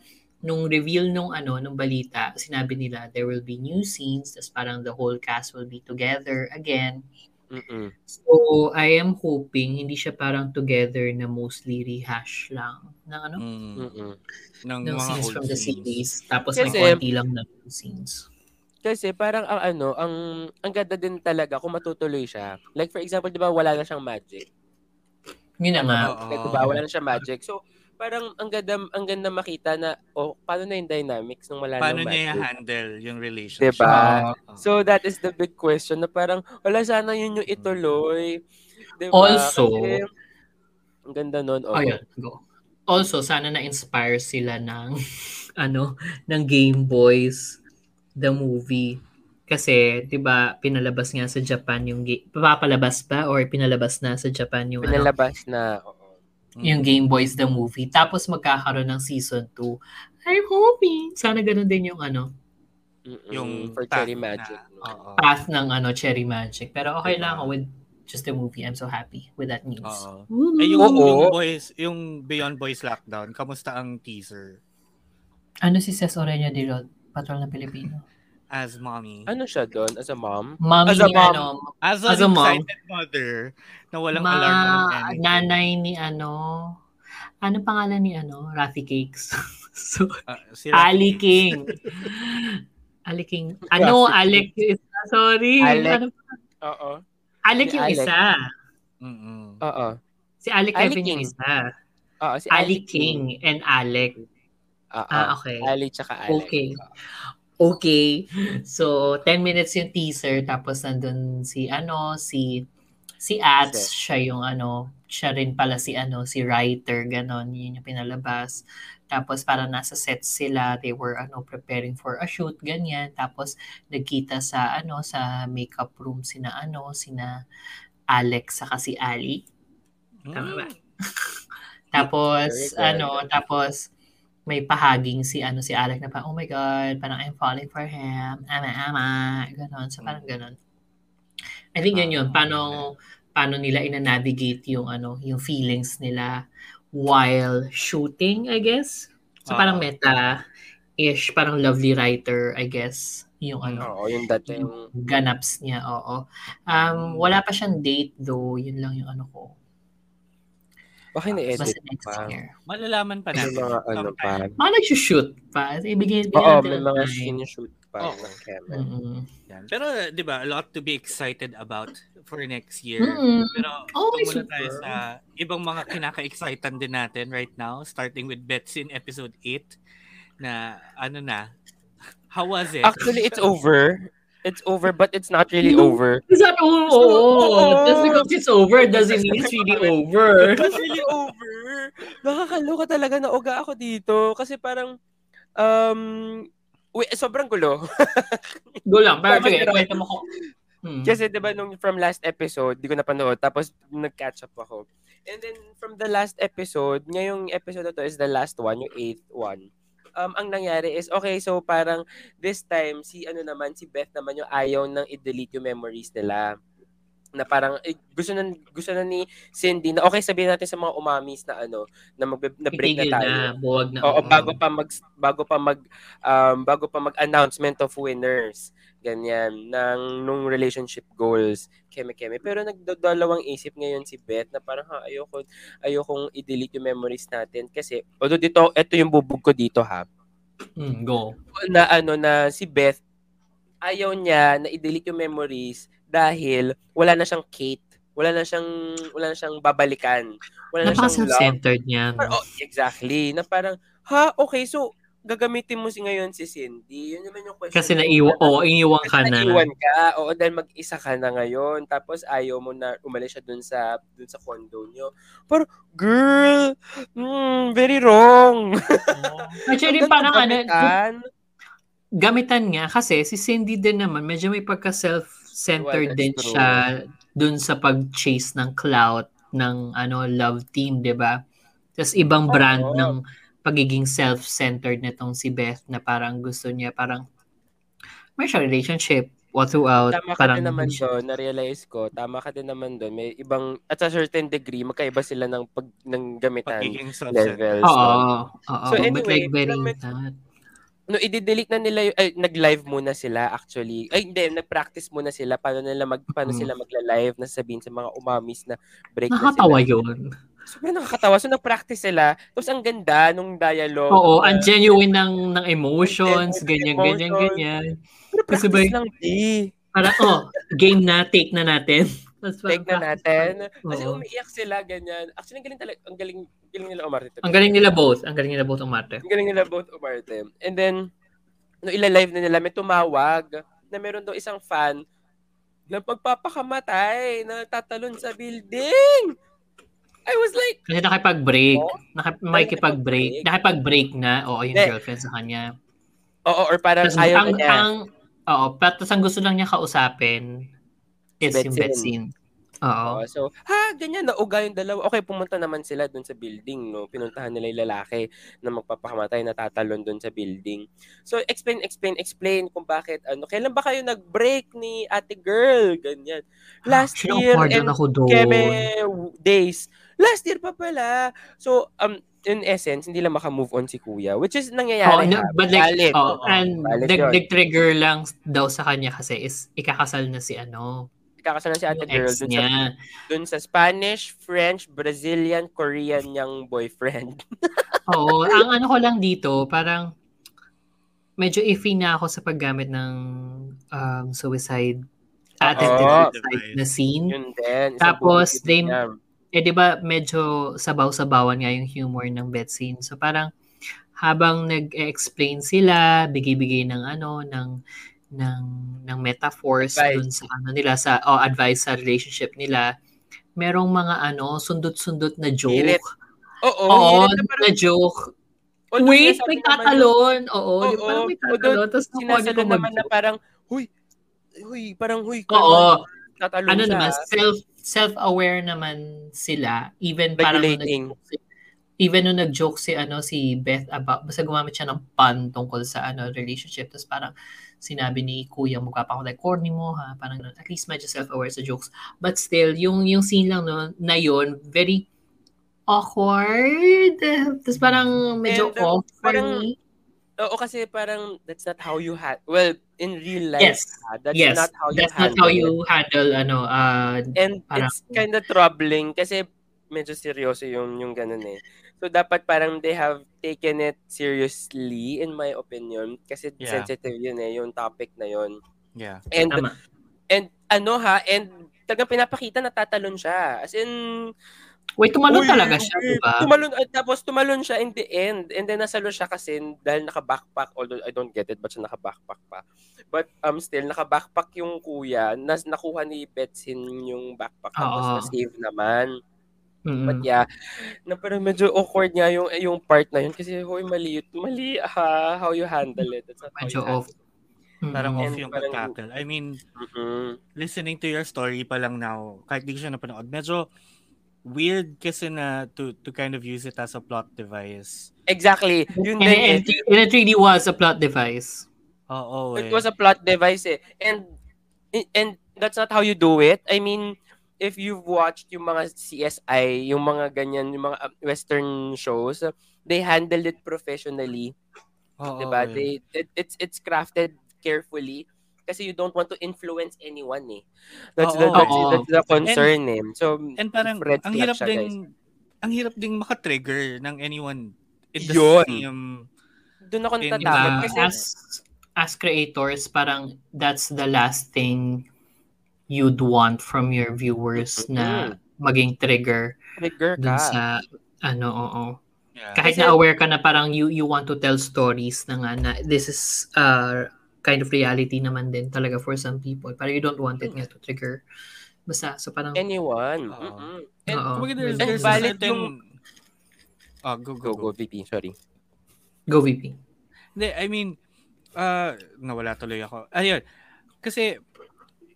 nung reveal nung ano, nung balita, sinabi nila there will be new scenes, tapos parang the whole cast will be together again. Mm-mm. So, I am hoping hindi siya parang together na mostly rehash lang ng ano, Mm. Mm-mm. Ng ng mga scenes old from the scenes. series. Tapos Kasi- may konti lang na scenes. Kasi parang ang ano, ang ang ganda din talaga kung matutuloy siya. Like for example, 'di ba wala na siyang magic. Yun na nga. Oo. Like, 'di ba wala na siyang magic. So parang ang ganda ang ganda makita na oh, paano na yung dynamics nung wala Paano niya magic. handle yung relationship? Diba? Oo. So that is the big question na parang wala sana yun yung ituloy. Diba? Also- Kasi, ang ganda nun. Oh, Ayun, go. Also, sana na-inspire sila ng ano, ng Game Boys the movie. Kasi, 'di ba, pinalabas nga sa Japan yung ga- papalabas pa or pinalabas na sa Japan yung ano, Pinalabas na. Yung Game Boys the movie. Tapos magkakaroon ng season 2. I'm hoping sana ganun din yung ano, Mm-mm. Yung for path Cherry na- Magic. no? Oo. path ng ano Cherry Magic. Pero okay lang Diba? ako with just the movie. I'm so happy with that news. Eh, yung, Oo. yung boys, yung Beyond Boys Lockdown, kamusta ang teaser? Ano si Ces Orenia de Rod, Patrol ng Pilipino? As mommy. Ano siya doon as a mom? Mommy As a mom. ano, As, As an a mom. mother na walang ma alarm anything. nanay ni ano, ano pangalan ni ano, Rafi Cakes. so, Ah, si Ali Rafi. King. Ali King. Ano, Rafi Alec yung isa. Sorry. Alec. Ano, Oo. Alec Si yung Alec. isa. Mm-mm. Oo. Si Alec Ali Kevin yung King. isa. Oo, si Ali King and Alec. Oo. Ah, okay. Ali tsaka Alec. Okay. Okay. So, 10 minutes yung teaser. Tapos nandun si ano, si si Ats, Seth. siya yung ano, siya rin pala si ano, si writer, ganon, yun yung pinalabas. Tapos parang nasa set sila, they were ano, preparing for a shoot, ganyan. Tapos nagkita sa ano, sa makeup room sina ano, sina Alex saka si Ali. Tama ba? tapos Very good. ano, tapos may pahaging si ano si Alec na pa, oh my God, parang I'm falling for him, ama ama, ganon. So parang ganon. I think yun yun, paano, paano nila ina-navigate yung ano, yung feelings nila while shooting, I guess. So parang Oo. meta-ish, parang lovely writer, I guess, yung ano, Oo, yung dating. yung ganaps niya, oo. Um, wala pa siyang date though, yun lang yung ano ko. Baka na-edit Basta next pa. year. Malalaman pa May natin. mga ano pa. Mga nag-shoot pa. Ibigay, bigyan Oo, may mga sinushoot pa Oo. ng camera. Mm-mm. Yan. Pero, di ba, a lot to be excited about for next year. Mm-mm. Pero, Oh, ito muna super. tayo sa ibang mga kinaka-excited din natin right now, starting with Betsy in episode 8, na, ano na, how was it? Actually, it's over. It's over, but it's not really No. over. Is that oh, So, oh, oo. Just because it's over doesn't mean it's really over. It's really over. Nakakaloka talaga na uga ako dito. Kasi parang, um, wait, sobrang gulo. Go lang. Sige, ganun? kwento mo ko. Hmm. Kasi 'di ba nung from last episode, di ko napanood tapos nag-catch up ako. And then from the last episode, ngayong episode na to is the last one, yung eighth one. Um, ang nangyari is, okay, so parang this time, si ano naman, si Beth naman yung ayaw nang i-delete yung memories nila na parang eh, gusto na gusto na ni Cindy na okay sabihin natin sa mga umamis na ano na mag na break na tayo. na, buwag na. Oo, oo. bago pa mag bago pa mag um, bago pa mag announcement of winners ganyan ng nung relationship goals keme-keme pero nagdadalawang isip ngayon si Beth na parang ha ayoko ayokong i-delete yung memories natin kasi although dito ito yung bubog ko dito ha Mm, go. na ano na si Beth ayaw niya na i-delete yung memories dahil wala na siyang Kate wala na siyang wala na siyang babalikan wala na siyang love self-centered niya. Oh, exactly. Na parang, ha, okay, so, gagamitin mo si ngayon si Cindy. Yun naman yung question. Kasi naiwan, oo, iniwan Kasi ka na. naiwan ka. Oo, dahil mag-isa ka na ngayon. Tapos ayaw mo na umalis siya dun sa dun sa condo niyo. Pero, girl, mm, very wrong. Actually, Huwag parang ano, gamitan. gamitan nga kasi si Cindy din naman medyo may pagka self-centered Well, din true. siya dun sa pag-chase ng clout ng ano love team, 'di ba? Tapos ibang brand Oo. ng pagiging self-centered nitong si Beth na parang gusto niya parang may siya relationship all throughout Tama ka parang din naman doon, na-realize ko, tama ka din naman doon. May ibang, at a certain degree, magkaiba sila ng, pag, ng gamitan levels. Oo, no? oo, So but anyway, like very that. no, i-delete na nila yung, ay, nag-live muna sila actually. Ay, hindi, nag-practice muna sila paano nila mag paano Mm. sila magla-live na sabihin sa mga umamis na break Nakakatawa na sila. yun. Sobrang nakakatawa. So, nag-practice sila. Tapos, ang ganda nung dialogue. Oo, na- ang genuine ng, ng emotions, ganyan, ganyan, emotions. ganyan. Pero Kasi practice ba- lang, di. Parang, oh, game na, take na natin. Tapos Take na natin. Kasi Oo. umiiyak sila, ganyan. Actually, ang galing talaga. Ang galing, galing nila umarte. Ang galing nila both. Ang galing nila both umarte. Ang galing nila both umarte. And then, no ila-live na nila, may tumawag na meron daw isang fan na pagpapakamatay na tatalon sa building. I was like, Kasi nakipag-break. Oh? Naki, makikipag-break. Nakipag-break na. Oo, yung Hindi. girlfriend sa kanya. oo, or parang Tapos ayaw ang, na niya. ang, oo, tapos ang gusto lang niya kausapin is yung Betsin. Betsin. Oo. So, ha, ganyan, nauga yung dalawa. Okay, pumunta naman sila dun sa building, no? Pinuntahan nila yung lalaki na magpapakamatay, natatalon dun sa building. So, explain, explain, explain kung bakit, ano, kailan ba kayo nag-break ni ate girl? Ganyan. Last Actually, year and ako doon. keme days. Last year pa pala. So, um, in essence, hindi lang maka-move on si kuya, which is nangyayari. no, ha? but like, Valid. oh, Oo, and nag-trigger lang daw sa kanya kasi is ikakasal na si ano, Kakasalan si ate girl dun sa, dun sa Spanish, French, Brazilian, Korean niyang boyfriend. Oo, ang ano ko lang dito, parang medyo iffy na ako sa paggamit ng um, suicide attempted Oo. suicide na scene. Yun din. Tapos, they- niya. Eh, di ba, medyo sabaw-sabawan nga yung humor ng bet scene. So, parang habang nag-explain sila, bigay-bigay ng ano, ng ng ng metaphors Advice. dun sa ano nila sa oh, advice sa relationship nila merong mga ano sundot-sundot na joke. Oo, oo hirit na parang- na joke although wait sinasabi may tatalon oo di Oo, parang may tatalon tapos ko naman na parang, huy, huy, parang huy. Oo. Tatalon ano siya. naman self self-aware naman sila even parang nung even nung nag-joke si ano si Beth about basta gumamit siya ng pun tungkol sa ano relationship tapos parang sinabi ni kuya magpapakulay corny mo ha? Parang at least medyo self-aware sa jokes. But still yung yung scene lang no, na yun very awkward. Tapos parang medyo And, off for parang- me Oo, kasi parang that's not how you had, well, in real life, yes ha, that's yes not how you that's not handle how you handle ano uh And parang- it's kind of troubling kasi medyo seryoso yung yung ganun eh. So dapat parang they have taken it seriously in my opinion kasi Yeah. sensitive yun eh yung topic na yun. Yeah. And tama and ano ha and talagang pinapakita na tatalon siya. As in wait tumalon Uy, talaga siya di ba Tumalon at tapos tumalon siya in the end. And then nasalo siya kasi dahil naka-backpack although I don't get it but siya naka-backpack pa. But um still naka-backpack yung kuya, nas nakuha ni Betsin yung backpack tapos Oo. na-save naman. Mm-mm. But yeah, na parang medyo awkward nga yung yung part na yun kasi hoy mali mali ha how you handle it. That's not medyo off it. Parang off yung pag-tackle. I mean, Mm-mm. listening to your story pa lang now, kahit di ko siya napanood, medyo weird kasi na to to kind of use it as a plot device. Exactly. Yun And, din and, eh. and it really was a plot device. Oo, eh. It was a plot device eh. And and that's not how you do it. I mean, if you've watched yung mga CSI, yung mga ganyan, yung mga uh, western shows, they handled it professionally. Oo, diba? eh. They it, it's it's crafted carefully kasi you don't want to influence anyone eh. That's the Oo. that's, Oo. that's the concern eh. So And parang red ang hirap siya, ding guys. ang hirap ding maka-trigger ng anyone in the Yun. same doon ako natatakot kasi As, as creators, parang that's the last thing you'd want from your viewers na maging trigger trigger dun ka. sa ano, oo. yeah. Kahit Kasi- na aware ka na parang you you want to tell stories na nga na this is uh, kind of reality naman din talaga for some people. Pero you don't want it nga to trigger. Basta, so parang, Anyone. Oo. Mm-mm. And Oo. kumbaga there's, And there's valid certain yung- Oh, go, Go, go, go, VP. Sorry. go VP. Hindi, I mean, uh, nawala tuloy ako. Ayun, kasi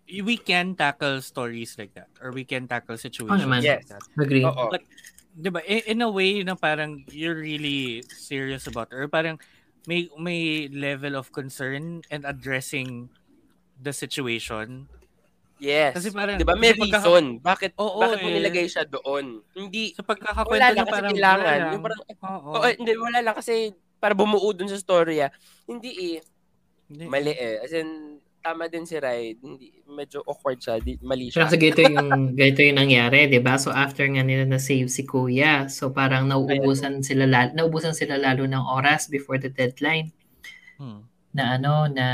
we can tackle stories like that or we can tackle situations naman. like Yes. that. Agree. Oo. But, di ba, in, in a way na parang you're really serious about it, or parang may, may level of concern and addressing the situation. Yes. Kasi parang- Di ba may kasi pagka- reason? Bakit, Oo, bakit mo eh. nilagay siya doon? Hindi, Sa pagkakakwento niya parang kailangan. Yung parang, Oo. Oo, hindi, wala lang kasi para bumuo dun sa storya. Hindi eh. Hindi. Mali eh. As in, tama din si Rai. Hindi, medyo awkward siya. Di, mali Pero siya. kasi ganito yung, ganito yung nangyari, di ba? So after nga nila na-save si Kuya, so parang nauubusan sila, lalo, nauubusan sila lalo ng oras before the deadline Hmm. na ano, na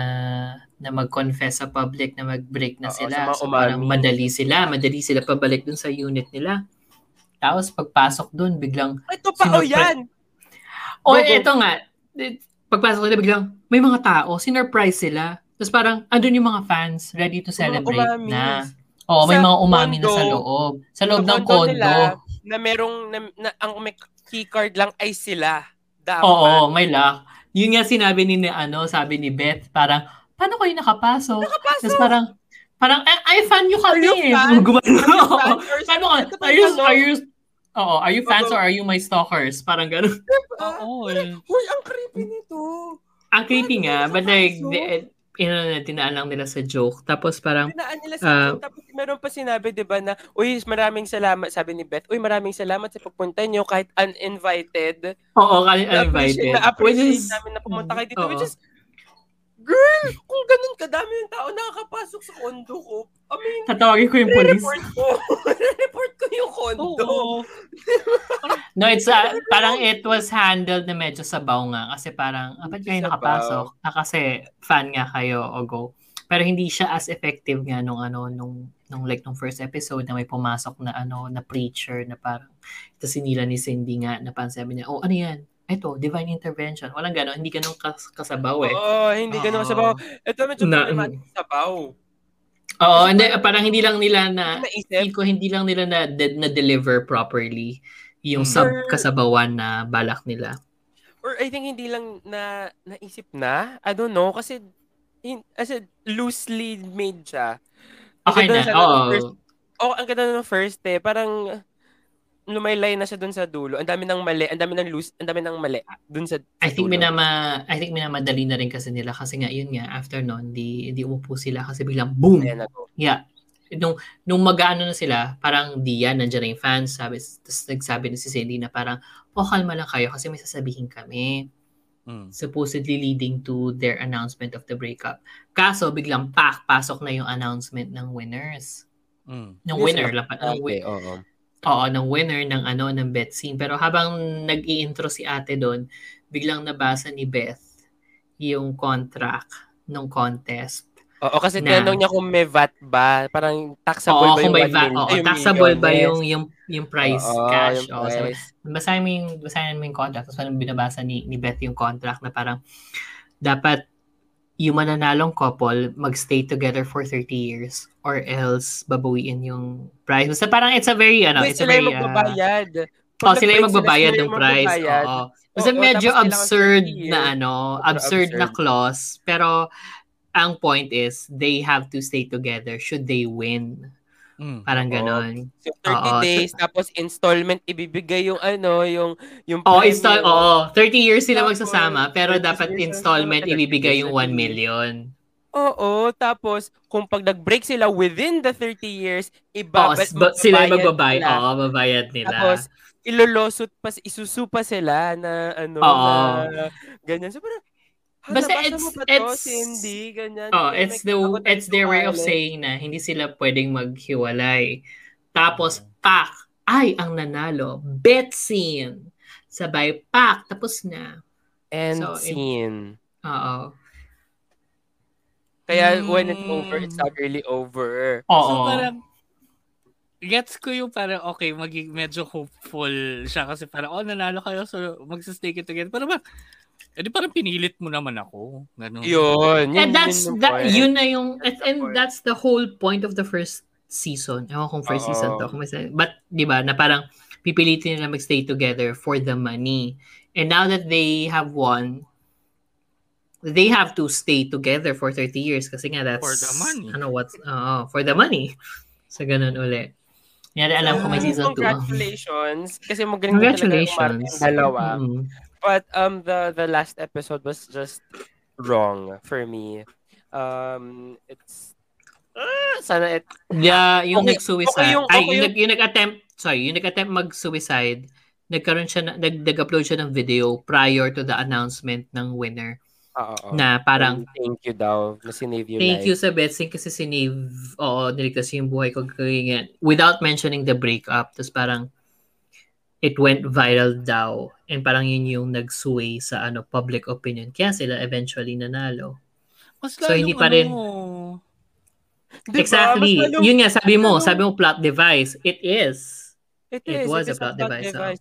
na mag-confess sa public na mag-break na Oo, sila. So parang umami. madali sila, madali sila pabalik dun sa unit nila. Tapos pagpasok dun, biglang, Ito pa, oh Sinupre- yan! oh, Go, go. eto nga, pagpasok nila, biglang, may mga tao, sinurprise sila. Tapos parang, andun yung mga fans, ready to celebrate umamis. na. Oo, may Sa mga umami na sa condo, loob. Sa loob Sa ng condo kondo. nila, na merong, na, na, ang may keycard lang ay sila. Dapat. Oo, may lock. Yun nga sinabi ni, ano, sabi ni Beth, parang, paano kayo nakapasok? Nakapasok! Tapos parang, parang, ay, ay fan nyo kami. Are you fan? Gumano. Are Paano ka? Are you, yung ano? are you, Oo, are you fans or are you my stalkers? Parang gano'n. Oo, eh. Uy, ang creepy nito. Ang creepy nga, but like, the, you know, tinaan lang nila sa joke. Tapos parang, Pinaan nila sa Ah. akin. Tapos meron pa sinabi, di ba, na, uy, maraming salamat, sabi ni Beth, uy, maraming salamat sa pagpunta nyo kahit uninvited. oo, Na-appreciate, uninvited. Which na-appreciate is, namin na pumunta kayo dito. Oo. Which is, girl, kung ganun kadami yung tao nakakapasok sa kondo ko, I mean, tatawagin ko yung police. report ko. report ko yung kondo. Oo. No, it's uh, parang it was handled na medyo sabaw nga kasi parang, ah, ba't kayo nakapasok? Ah, kasi fan nga kayo o go. Pero hindi siya as effective nga nung ano, nung, nung like nung first episode na may pumasok na ano, na preacher na parang, ito sinila ni Cindy nga na parang sabi niya, oh, ano yan? Ito, divine intervention. Walang gano'n, hindi gano'n kas- kasabaw eh. Oo, hindi ganun Oo. sabaw. Ito medyo Na- problematic sabaw. Oo, hindi, parang hindi lang nila na, Naisip, feel ko hindi lang nila na, na deliver properly yung Hmm. sub kasabawan na balak nila. or I think hindi lang na naisip na. I don't know, kasi in, as a loosely made siya. Ang Okay na, oo. first- Oh, ang ganda ng first eh. Parang lumaylay na siya dun sa dulo. Ang dami ng mali, ang dami ng loose, ang dami ng mali dun sa, sa I think dulo. minama I think minamadali na rin kasi nila kasi nga yun nga after noon di di umupo sila kasi biglang boom. Ayan na to. Yeah. Nung nung mag-ano na sila, parang di yan nandiyan na yung fans, sabi tapos nagsabi na si Cindy na parang oh kalma lang kayo kasi may sasabihin kami. Mm. Supposedly leading to their announcement of the breakup. Kaso biglang pak pasok na yung announcement ng winners. Mm. Ng Yes, winner sir. lang pa- ng Okay, oo. Oo, ng winner ng ano ng bet scene. Pero habang nag-i-intro si ate doon, biglang nabasa ni Beth yung contract ng contest. Oo, kasi Na- tinanong niya kung may VAT ba. Parang taxable Oo, ba kung yung may 1 va- million? oo, yung taxable ba yung yung yung price Oo, cash? yung Oo, price. basahin mo yung, basahin mo yung contract. Tapos parang binabasa ni, ni Beth yung contract na parang dapat yung mananalong couple magstay together for 30 years or else babawiin yung price. Basta parang it's a very, ano, Uy, it's a very, uh, magbabayad. Oh, sila yung magbabayad ng price. Oo. Basta Oo, medyo kailangan absurd 30 na ano, Sobrang absurd na absurd. clause. Pero ang point is, they have to stay together should they win. Mm. Parang ganon. So 30 Oo. days, tapos installment, ibibigay yung ano, yung yung Oo, premium. install, oo. 30 years sila magsasama, pero 30 dapat installment ibibigay 30 yung years 1 million. Oo, tapos kung pag nag-break sila within the 30 years, Oo, iba ba- sila magbabayad. sila. Oo, babayad nila. Tapos ilolosot pa isusu pa sila na ano Oo. na ganyan. So parang "Ha, Basta it's, ba to, it's, Cindy? Ganyan. oh, it's the, it's their way of saying na hindi sila pwedeng maghiwalay. Tapos, pak, ay, ang nanalo, bet scene. Sabay, pak, tapos na. And So, scene. Oo. Kaya when it's Mm. over, it's not really over. Oo. So parang, gets ko yung parang, okay, maging medyo hopeful siya kasi parang, oh, nanalo kayo, so magsistay it together. Pero ba, edi parang pinilit mo naman ako. Ganun. Yun. yun And that's, yun that, point. yun na yung, and, and point. that's the whole point of the first season. Ewan kung first Oo. season to. Kung may- But, di ba, na parang pipilitin nila magstay together for the money. And now that they have won, they have to stay together for 30 years kasi nga that's For the money. ano what's uh, for the money so ganun uli yan alam ko may Ah, season 2 Congratulations. Kasi magaling talaga yung congratulations Martin dalawa. Mm. But um the the last episode was just wrong for me. Um it's ah, sana it Yeah, yung Okay, nag-suicide. okay yung- ay, okay yung, yung- nag, yung nag-attempt, sorry, yung nag-attempt mag-suicide, nagkaroon siya, na, nag, nag-upload siya ng video prior to the announcement ng winner Oo, oo. na parang, thank you daw na sinave your thank life. you sa Betsy kasi sinave, oo, niligtas yung buhay ko ganyan. Without mentioning the breakup. Tapos parang, it went viral daw. And parang yun yung nag-sway sa ano public opinion. Kaya sila eventually nanalo. Mas So, hindi pa lalong rin- ano, Diba? exactly. Mas lalong- yun nga, sabi mo, sabi mo plot device. It is. It, It is, was it a plot device, oh.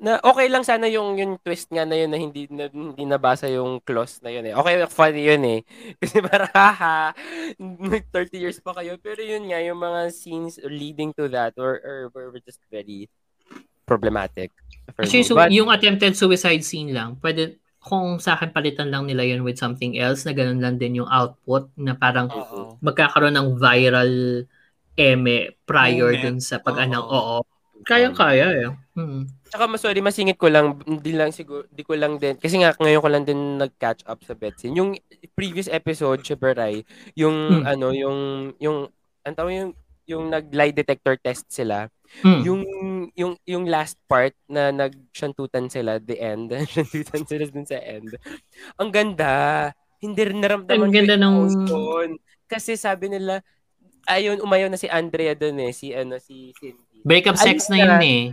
Na okay lang sana yung yung twist nga na yun na hindi na, hindi nabasa yung clause na yun eh. Okay, funny yun eh. Kasi parang haha, 30 years pa kayo. Pero yun nga, yung mga scenes leading to that or, or were just very problematic. Actually, me. so, But, yung attempted suicide scene lang, pwede, kung sa akin palitan lang nila yun with something else na ganun lang din yung output na parang Oo. magkakaroon ng viral eme prior Moment. dun sa pag-anang Oo. oo. Kayang-kaya eh. Hmm. Tsaka mas sorry, masingit ko lang, hindi lang siguro, di ko lang din, kasi nga ngayon ko lang din nag-catch up sa Betsy. Yung previous episode, Shiberay, yung Hmm. ano, yung, yung, ang tawag yung, yung nag-lie detector test sila, Hmm. yung, yung, yung last part na nag-shantutan sila, the end, shantutan sila dun sa end. Ang ganda. Hindi rin naramdaman Ang ganda ng- emotion. Kasi sabi nila, ayun, umayaw na si Andrea dun eh, si, ano, si Cindy. Breakup sex Ayun na yun na. eh.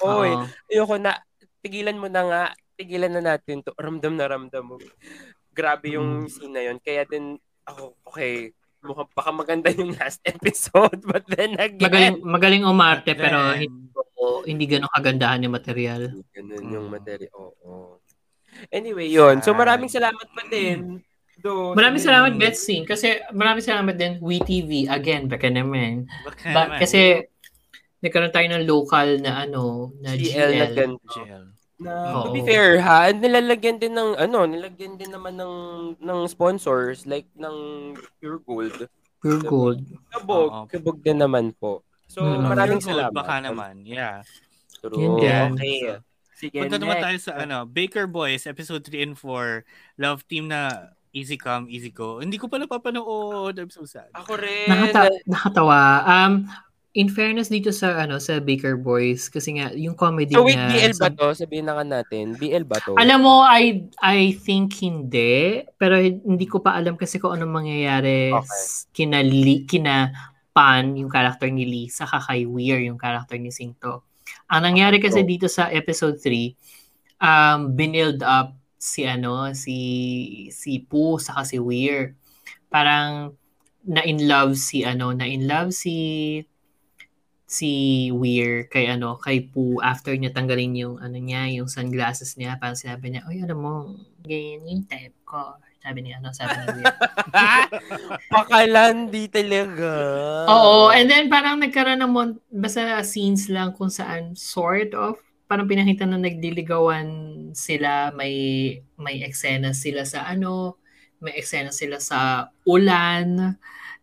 Oo, eh. Oo. ayoko na, tigilan mo na nga, tigilan na natin to. Ramdam na ramdam mo. Grabe yung Mm. scene na yun. Kaya din, ako, okay, mukhang baka maganda yung last episode. But then again, Magaling, magaling umarte But pero then- hindi, hindi ganun kagandahan yung material. ganun yung Mm. material. Oo. Anyway, yun. So maraming salamat pa din. Do, Maraming sa- salamat, Betsy. Kasi maraming salamat din, WeTV. Again, baka naman. Baka Ba- naman. kasi nagkaroon tayo ng local na ano, na GL na GL. ganito. Jail. Na, Oo. to be fair ha, nilalagyan din ng ano, nilagyan din naman ng ng sponsors like ng Pure Gold. Pure gold. Kabog, Oo. kabog din naman po. So, Mm. maraming salamat. Baka naman, yeah. True. Yun din. Okay. Sige, Punta naman tayo sa ano, Baker Boys, episode 3 and 4. Love team na easy come, easy go. Hindi ko pa napapanood. I'm so sad. Ako rin. Nakata- nakatawa. Um, in fairness dito sa ano sa Baker Boys kasi nga yung comedy so wait, niya BL ba sa- to? Sabihin na nga natin. BL ba to? Alam mo, I I think hindi. Pero hindi ko pa alam kasi kung anong mangyayari Okay. kina, Lee, kina Pan, yung character ni Lee, saka kay Weir, yung character ni Singto. Ang nangyari kasi dito sa episode 3, um, binild up si ano, si si Pooh, saka si Weir. Parang na in love si ano, na in love si si Weir kay ano, kay Pooh after niya tanggalin yung ano niya, yung sunglasses niya, parang sinabi niya, "Oy, alam mo, ganyan yung type ko." Sabi niya, ano, sabi ni Weir. Pakalandi talaga. Oo, and then parang nagkaroon ng mon- basta scenes lang kung saan sort of parang pinakita na nagdiligawan sila, may may eksena sila sa ano, may eksena sila sa ulan,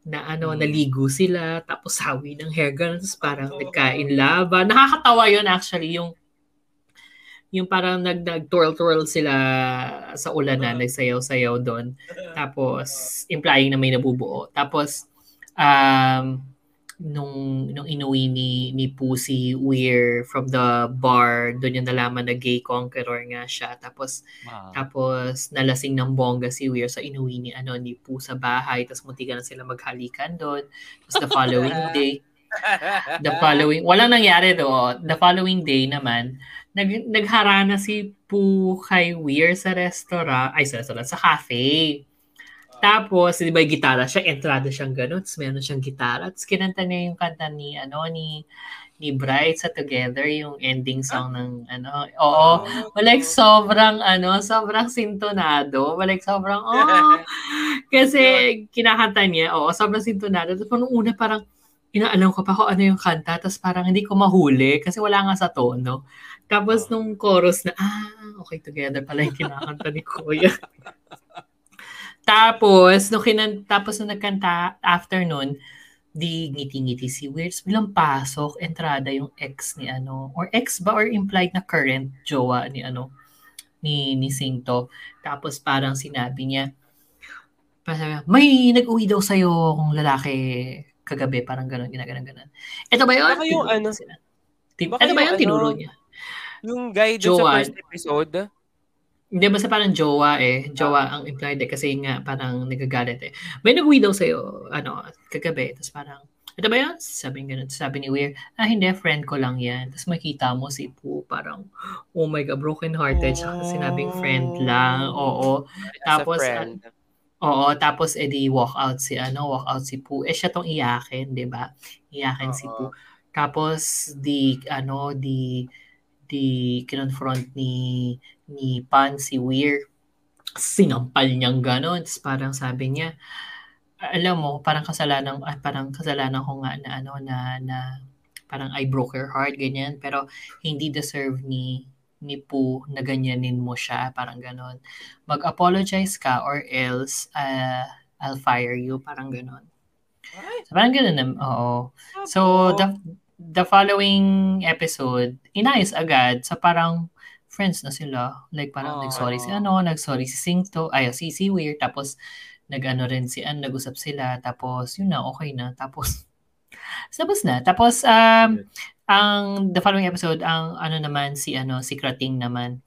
na ano, Hmm. naligo sila, tapos hawi ng hair gun, tapos parang nagkain lava. Nakakatawa yun actually, yung yung parang nag nag-twirl-twirl sila sa ulan na, nagsayaw-sayaw doon. Tapos, implying na may nabubuo. Tapos, um, nung, nung inuwi ni, ni Pussy Weir from the bar, doon yung nalaman na gay conqueror nga siya. Tapos, Ah. tapos nalasing ng bongga si Weir sa inuwi ni ano ni Poo sa bahay. Tapos muntikan na sila maghalikan doon. Tapos the following day, the following, walang nangyari do. The following day naman, nag, nagharana si Poo kay Weir sa restaurant, ay sa restaurant, sa cafe. Tapos, di ba yung gitara siya, entrada siyang ganun, tapos meron siyang gitara, tapos kinanta niya yung kanta ni, ano, ni, ni Bright sa Together, yung ending song ng, ano, oo, like sobrang, ano, sobrang sintonado, like sobrang, oh, kasi kinakanta niya, oo, sobrang sintonado, tapos nung una parang, inaalam ko pa kung ano yung kanta, tapos parang hindi ko mahuli, kasi wala nga sa tono. Tapos nung chorus na, ah, okay, Together pala yung kinakanta ni Kuya. Tapos, nung kinan, tapos nung nagkanta, after nun, di ngiti-ngiti si Weirds, bilang pasok, entrada yung ex ni ano, or ex ba, or implied na current jowa ni ano, ni, ni Singto. Tapos parang sinabi niya, parang, may nag-uwi daw sa'yo kung lalaki kagabi, parang gano'n, ginaganon ganon. Ito ba yun? Baka yung ano, sila. Tin- baka Ito ba yung yun? Tinuro ano, niya. Yung guy dun sa first episode, Hindi, basta parang jowa eh. Jowa ang implied eh. Kasi nga, parang nagagalit eh. May nag-uwi daw sa'yo, ano, kagabi. Tapos parang, ito ba yan? Sabi ganun. Sabi ni Weir, ah, hindi, friend ko lang yan. Tapos makita mo si Poo, parang, oh my God, broken hearted. Tsaka sinabing friend lang. Oo. as Tapos, a friend. Oo, tapos edi walk out si ano, walk out si Poo. Eh siya tong iyakin, 'di ba? Iyakin si Poo. Tapos di ano, di di kinonfront ni ni Pan si Weir. Sinampal niyang ganon. Tapos parang sabi niya, alam mo, parang kasalanan, ah, parang kasalanan ko nga na ano na na parang I broke her heart ganyan. Pero hindi deserve ni ni Poo na ganyanin mo siya parang ganon. Mag-apologize ka or else uh, I'll fire you parang ganon. So, parang ganon na, oo. So the the following episode inayos agad sa parang friends na sila. Like parang Oh. nag-sorry si ano nag-sorry si Singto ay si si Weir tapos nag-ano rin si Ann nag-usap sila tapos yun na okay na tapos tapos na. Tapos um ang the following episode ang ano naman si ano si Krating naman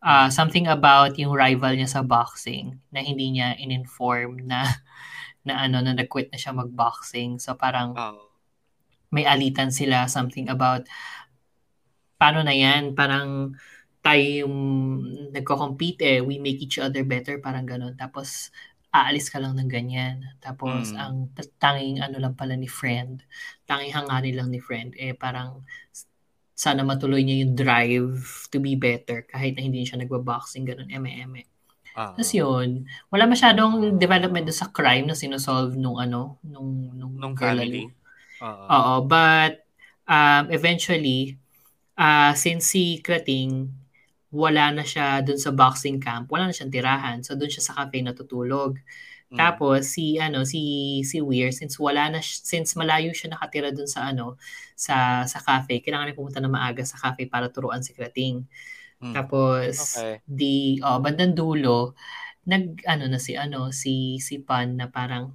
uh, something about yung rival niya sa boxing na hindi niya in-inform na na ano na nag-quit na siya mag-boxing. So parang may alitan sila something about paano na yan? Parang tayo yung nagko-compete eh we make each other better parang ganun tapos aalis ka lang ng ganyan tapos Mm. ang tanging ano lang pala ni friend tanging hangarin lang ni friend eh parang sana matuloy niya yung drive to be better kahit na hindi siya nagba-boxing ganun eme-eme Ah. tapos yun, wala masyadong development sa crime na sinosolve nung ano, nung, nung, Nung girl family. Oo. Oo, but um, eventually, uh, since si Krating, wala na siya doon sa boxing camp, wala na siyang tirahan. So doon siya sa cafe natutulog. Mm. Tapos si ano si si Weir since wala na si- since malayo siya nakatira doon sa ano sa sa cafe, kailangan niya pumunta na maaga sa cafe para turuan si Krating. Mm. Tapos Okay. di oh, bandang dulo nag ano na si ano si si Pan na parang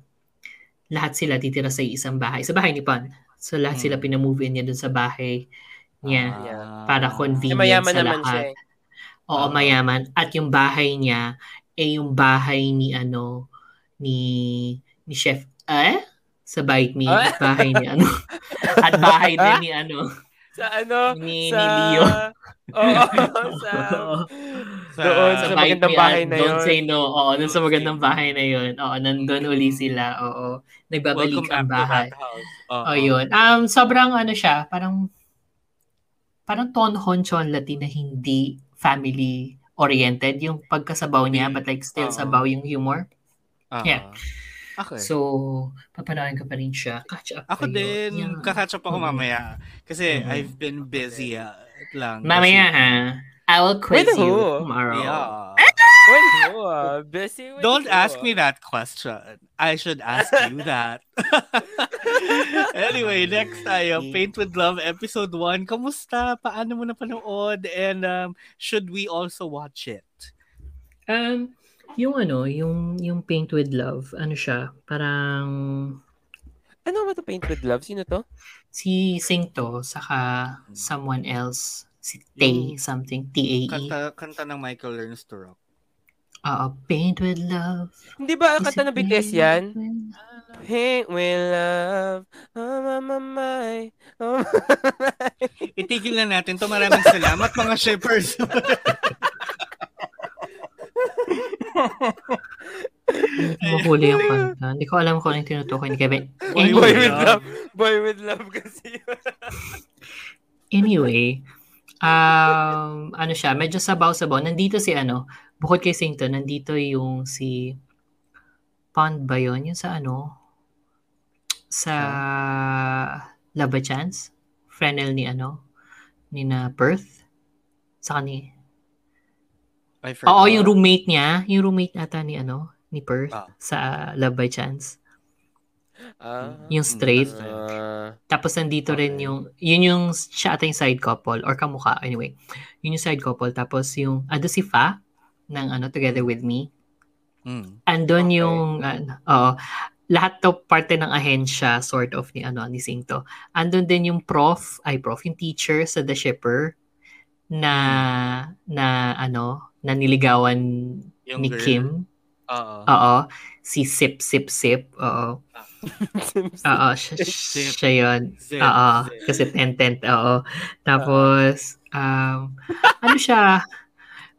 lahat sila titira sa isang bahay. Sa bahay ni Pan. So lahat sila Mm. pinamove niya dun sa bahay niya Ah. para convenient mayaman sa naman lahat. siya eh. Oo, Ah. mayaman. At yung bahay niya eh yung bahay ni ano ni ni Chef eh sa Bite Me Ah? bahay ni ano at bahay din ni ano Sa ano? ni, sa... ni Leo. Oo, sa... doon sa, Bite magandang bahay at na Don't yun. say no. Oo, dun sa Don't magandang bahay na yun. Oo, nandun uli sila. Oo. Nagbabalik Welcome ang bahay. Oo. Oh, yun. Um, sobrang ano siya, parang parang tonhon Latin na hindi family oriented yung pagkasabaw niya but like still Oo. sabaw yung humor. Ah. Yeah. Okay. So, papanoorin ko pa rin siya. Catch up Ako kayo. din, Yeah. kakatch up ako Mm. mamaya. Kasi Mhm. I've been busy ah, lang. Mamaya Kasi- ha. I will quiz you tomorrow. Yeah. Well, busy Don't ask me that question. I should ask you that. anyway, next tayo. Paint with Love, episode 1. Kamusta? Paano mo napanood? And um, should we also watch it? Um, yung ano, yung, yung Paint with Love, ano siya, parang Ano ba to Paint with Love? Sino to? si Sing to, saka someone else, si Tay, Yung something, T-A-E. Kanta, kanta ng Michael Learns to Rock. Oo, Paint with Love. Hindi ba Is kanta ng BTS yan? paint with- love. Oh, mama, my. Oh, my. Itigil na natin to. Maraming salamat mga shippers. Mahuli yung kanta. Hindi ko alam kung ano yung tinutukoy ni Kevin. Boy Boy Anyway, with love. Boy with love kasi. anyway, um, ano siya, medyo sabaw-sabaw. Nandito si ano, bukod kay Sington, nandito yung si Pond ba yun? Yung sa ano? Sa Love a Chance? Frenel ni ano? Ni na Perth? Sa kani. Oo, yung roommate niya. Yung roommate ata ni ano? Ni Perth. Ah. Sa Love by Chance. Ah, Yung straight. ah, Tapos nandito rin Okay. yung, yun yung siya ata yung side couple or kamukha. Anyway, yun yung side couple. Tapos yung, ando si Fa ng ano, Together With Me. Mm. Andun Okay. yung, ano, oo, lahat to parte ng ahensya sort of ni ano ni Singto. Andun din yung prof, ay prof, yung teacher sa The Shipper na na ano, na niligawan Yung ni girl. Kim. Oo. Oo. Si Sip Sip Sip. Oo. Oo, siya, siya yun. Zip, Oo, zip. kasi tent-tent, oo. Tapos, um, ano siya,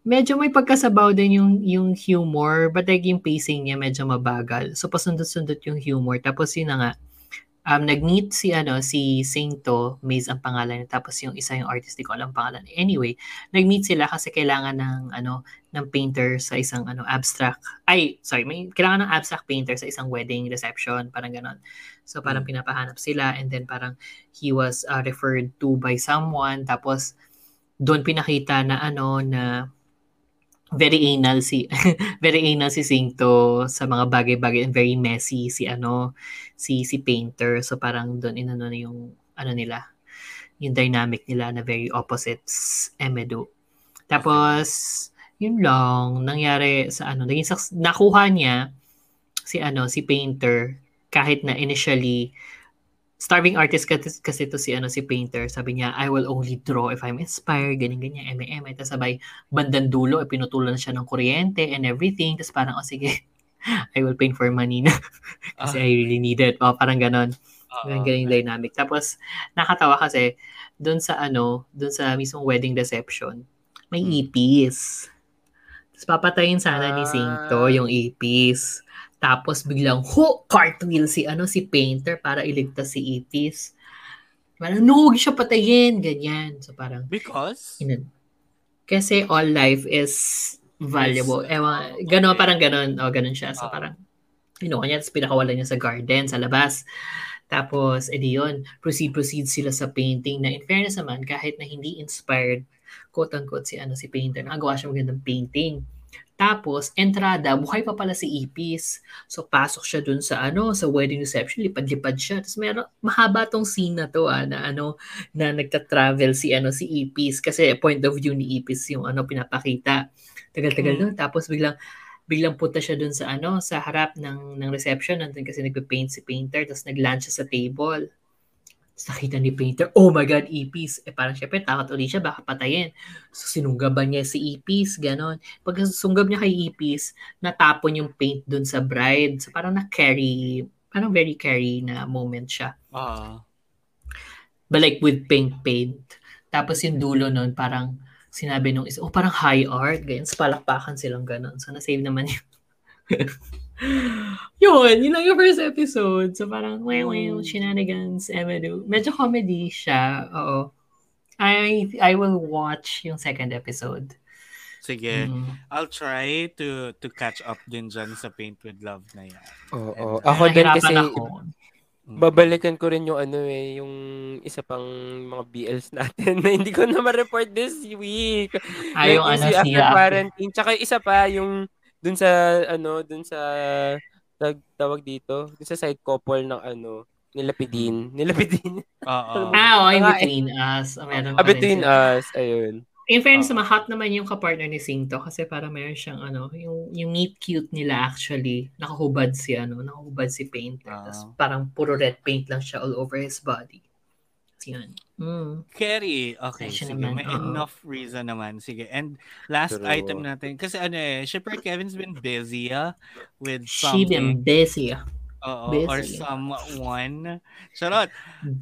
medyo may pagkasabaw din yung, yung humor, but like yung pacing niya medyo mabagal. So, pasundot-sundot yung humor. Tapos, yun na nga, um, nag-meet si, ano, si Singto, Maze ang pangalan tapos yung isa yung artist, di ko alam ang pangalan. Anyway, nag-meet sila kasi kailangan ng, ano, ng painter sa isang, ano, abstract. Ay, sorry, may kailangan ng abstract painter sa isang wedding reception, parang ganon. So, parang pinapahanap sila and then parang he was uh, referred to by someone tapos doon pinakita na ano na very anal si very anal si Singto sa mga bagay-bagay and very messy si ano si si painter. So parang doon inano na yung ano nila yung dynamic nila na very opposites emedo tapos yun lang nangyari sa ano naging nakuha niya si ano si painter kahit na initially starving artist kasi, kasi to si ano si painter. Sabi niya I will only draw if I'm inspired. Ganyan ganyan eme tapos sabay bandang dulo eh, pinutulan siya ng kuryente and everything. Tapos parang oh sige I will paint for money na. Kasi I really need it. Oh parang ganon. Oo. Ganun galing dynamic. Tapos nakatawa kasi doon sa ano doon sa mismong wedding reception may Hmm. ipis. Tapos papatayin sana ni Singto Ah. yung ipis tapos biglang, ho, cartwheel si, ano, si Painter para iligtas si Ipis. Parang, no, huwag siya patayin, ganyan. So parang, Because? inan. Kasi all life is valuable. Is, Ewan, oh, gano'n, okay. parang gano'n. O, gano'n siya. So Ah. parang, kinuha niya, tapos pinakawalan niya sa garden, sa labas. Tapos, edi yun, proceed-proceed sila sa painting na in fairness naman, kahit na hindi inspired, quote-unquote, si, ano, si painter, nakagawa siya magandang painting. Tapos, entrada, buhay pa pala si Ipis. So, pasok siya dun sa ano, sa wedding reception, lipad-lipad siya. Tapos, meron, mahaba tong scene na to, ah, na ano, na nagta-travel si, ano, si Ipis. Kasi point of view ni Ipis yung, ano, pinapakita. Tagal-tagal Mm. nun. Tapos, biglang, biglang punta siya dun sa, ano, sa harap ng, ng reception. Nandun kasi nagpe-paint si painter. Tapos, nag-lunch siya sa table. Nakita ni Painter, oh my God, Ipis. Eh parang syempre, takot ulit siya, baka patayin. So sinunggaban niya si Ipis, ganon. Pag sunggab niya kay Ipis, natapon yung paint dun sa bride. So parang na-carry, parang very carry na moment siya. Ah. But like with pink paint. Tapos yung dulo nun, parang sinabi nung isa, oh parang high art, ganyan. Palakpakan silang ganon. So na-save naman yung yun, yun lang yung first episode. So parang, wow, wow, shenanigans, Emedu. Medyo comedy siya, oo. I I will watch yung second episode. Sige. Mm. I'll try to to catch up din dyan sa Paint with Love na yan. Oo. And, Ako din Nahirapan kasi, ako. babalikan ko rin yung ano eh, yung isa pang mga BLs natin na hindi ko na ma-report this week. Ah, yung ano, si siya After. Quarantine. Tsaka yung isa pa, yung dun sa, ano, dun sa, tag, tawag dito, dun sa side couple ng ano, nilapidin. Nilapidin. Oo. Ah, oh, in Mga- between us. Ah, Meron Ah, pa rin between us. Ayun. In fairness, Oo. ma-hot naman yung kapartner ni Singto kasi para meron siyang ano, yung, yung meet cute nila actually, nakahubad si ano, nakahubad si Painter. Ah. Tapos parang puro red paint lang siya all over his body. Yun. Mm. Carry. Okay, Siya sige. naman, May oo. enough reason naman. Sige. And last True. item natin. Kasi ano eh, Shipper Kevin's been busy ah, with She been something. busy. Oo, busy. or someone. Charot.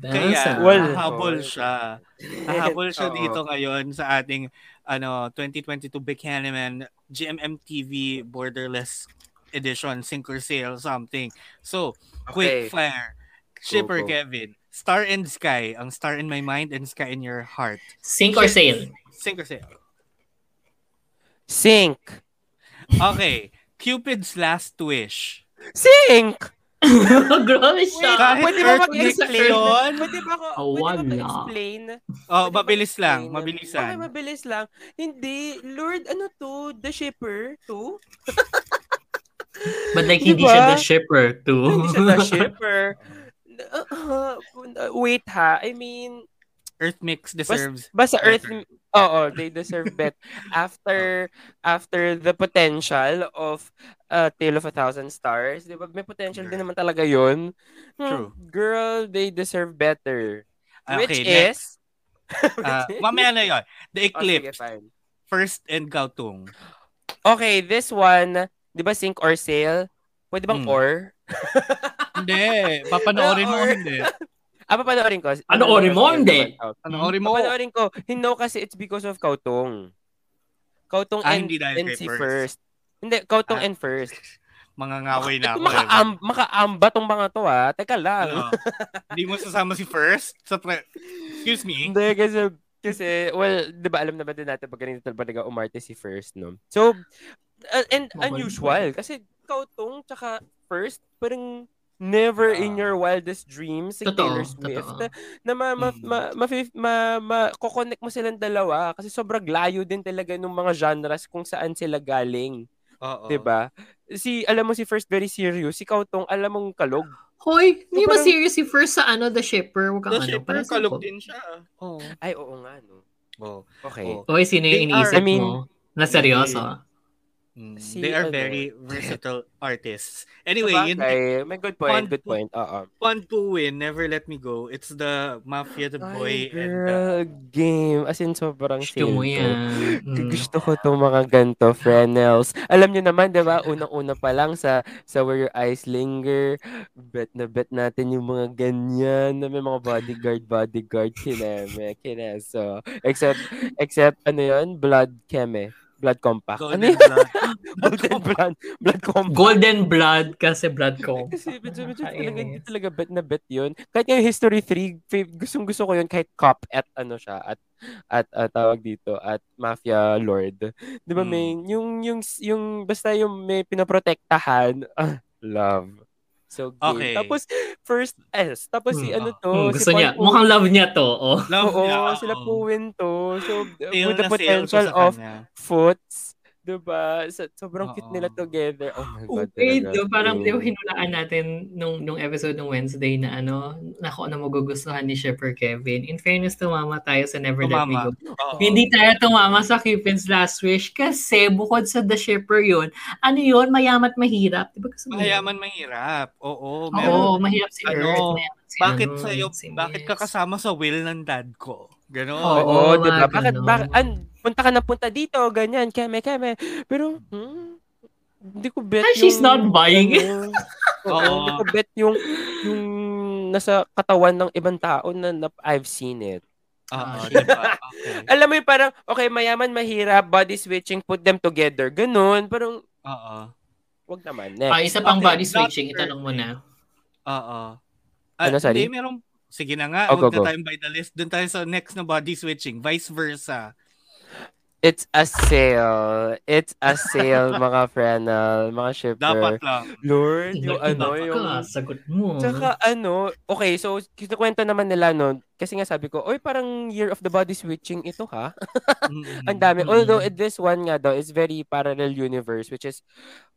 Kaya, Well, hahabol oh. siya. Hahabol siya dito ngayon sa ating ano 2022 Buchanan GMM TV Borderless Edition Sink or Sale something. So, quick Okay. fire. Shipper go. Kevin. Star and Sky. Ang star in my mind and sky in your heart. Sink or sail? Sink or Sale. Sink. Okay. Cupid's last wish. Sink! Grabe siya. Kahit Pwede ba mag-explain? yun? Pwede ba ako, Oh, pwede ba wala. mag-explain? Oh, mabilis lang. Mabilisan. Okay, mabilis lang. Hindi. Lord, ano to? The shipper? To? But like, Di hindi siya the shipper too. Hindi siya the shipper. Uh, uh, wait ha. I mean, Earth Mix deserves basta Earth, better. oo, they deserve bet. after, after the potential of uh, Tale of a Thousand Stars, di ba? May potential din naman talaga yun. Hmm, True. Girl, they deserve better. Which Okay, is... Ah, mamaya na yun. The Oh, sige, Eclipse. First and Gautung. Okay, this one, di ba sink or sail? Pwede bang Hmm. or? Hindi. Papanoorin mo hindi. Ah, papanoorin ko. Panoorin mo, hindi. Panoorin mo. Papanoorin ko. No, kasi it's because of Kautong. Kautong Ah, and, hindi dahil and kay si first. first. Hindi, Kautong Ah. and first. Mga ngaway na Ito, ako. maka-am, maka-amba tong mga to ah. Teka lang. Ano? Hindi mo sasama si First? Sa pre- Excuse me? Hindi, kasi, kasi, well, di ba alam naman din natin pag ganito talaga umarte si first, no? So, uh, and unusual. Kasi Kautong tsaka first, parang never in Ah. your wildest dreams si Totoo, Taylor Swift totoo. na ma ma Mm. ma, ma, ma, ma connect mo silang dalawa kasi sobrang layo din talaga ng mga genres kung saan sila galing, Oo. 'di ba? Si alam mo si First very serious, si Kautong alam mong kalog. Hoy, hindi So, ba serious si first sa ano, the shipper? Huwag kang The ano. shipper, parang kalog din siya. Oo. Ay oo nga no. Oh. Okay. Oh. Hoy, sino yung iniisip I mean, mo? Na seryoso? Mm, Si They are ano? very versatile artists. Anyway, yun, Sabagay, may good point, Fun- good point. Oo. Fun to Win, Never Let Me Go. It's the Mafia, the Ay, Boy, and the... girl, game. As in, sobrang Gusto mo yan. Mm. Gusto ko itong mga ganto, Fresnels. Alam niyo naman, di ba, unang-una pa lang sa, sa Where Your Eyes Linger, bet na bet natin yung mga ganyan na may mga bodyguard, bodyguard, kineme, kineso. Except, except, ano yun, blood keme. Blood compact. ano Golden yun? Blood. Golden blood. Blood compact. Golden blood kasi blood ko. Kasi medyo, medyo talaga, hindi talaga bet na bet yun. Kahit yung History 3, fav- gustong gusto ko yun kahit cop at ano siya, at, at, at tawag dito, at Mafia Lord. Di ba Mm. may, yung, yung, yung, basta yung may pinaprotektahan, ah, love. So, game. Okay. Tapos, first S. Tapos si Hmm. ano to, Hmm, si gusto niya. Paul Mukhang love niya to. Oh. Love Oo, niya, sila oo. Puwin to. So, Sale with the potential of foots, diba? So, sobrang cute Oo. nila together. Oh my God, Okay, talaga. do, parang di hinulaan natin nung, nung episode ng Wednesday na ano, na kung ano magugustuhan ni Shepard Kevin. In fairness, tumama tayo sa Never Let Me Tumama. Go. Oo. Hindi tayo tumama sa Cupid's Last Wish kasi bukod sa The Shipper yun, ano yun, mayamat mahirap. Di ba gusto mo yun? Mayaman mahirap. Oo, Oo, meron. mahirap si Ano, Earth. si bakit ano, sa'yo, si bakit ka kasama sa will ng dad ko? Ganon. Oo, Oo, di ba? mga Bakit, bakit, an, punta ka na punta dito, ganyan, keme, keme. Pero, hmm, hindi ko bet Ah, she's not buying it. ano, Oo, hindi ko bet yung, yung nasa katawan ng ibang tao na, na I've seen it. Ah, diba? Okay. Alam mo yung parang, okay, mayaman, mahirap, body switching, put them together. Ganun, parang, Oo. wag naman. Ah, Next. isa pang Okay, body switching, doctor. itanong mo na. Oo. Ano, Ah, sorry? Hindi, merong, sige na nga, Oh, go, huwag na go. tayong by the list. Doon tayo sa next na body switching. Vice versa. It's a sale. It's a sale, mga Frenel, mga shipper. Dapat lang. Lord, yung ano, yung... ka, sagot mo. Tsaka ano, okay, so kinukwento naman nila no, kasi nga sabi ko, oy parang Year of the Body Switching ito ha. Ang dami. Although this one nga daw is very parallel universe which is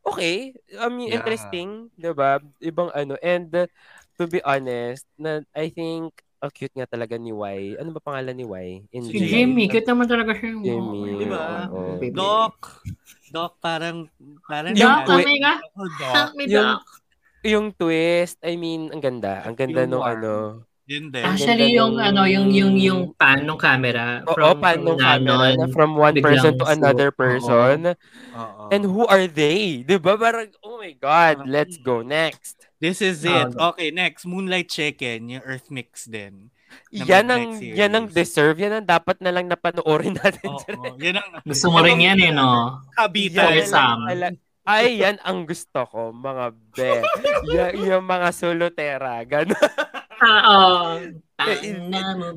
okay, I mean Yeah. interesting, 'di ba? Ibang ano and uh, to be honest, na I think ang cute nga talaga ni Y. Ano ba pangalan ni Y? In Si Jimmy, cute naman talaga siya. Jimmy. Di ba? oo. Baby. Doc. Doc, parang, parang, Yung Doc, twi- kami nga. Oh, Doc. Help me, Yung, Doc. yung twist, I mean, ang ganda. Ang ganda Yung nung warm. ano. Yun din. Actually, yung ano, yung yung yung pan ng camera Oo, pan nung camera na from one person to another person. Oo. And who are they? 'Di ba? Parang, oh my God, let's go next. This is Ah, it. Okay, next. Moonlight Chicken, yung Earth Mix din. Na Yan ang, yan ang deserve. Yan ang dapat na lang napanoorin natin. Oo, yan ang Gusto mo rin yan eh, no? kabita. Yan tala- Ay, yan ang gusto ko, mga be. y- yung mga solotera. Ganun. Oo.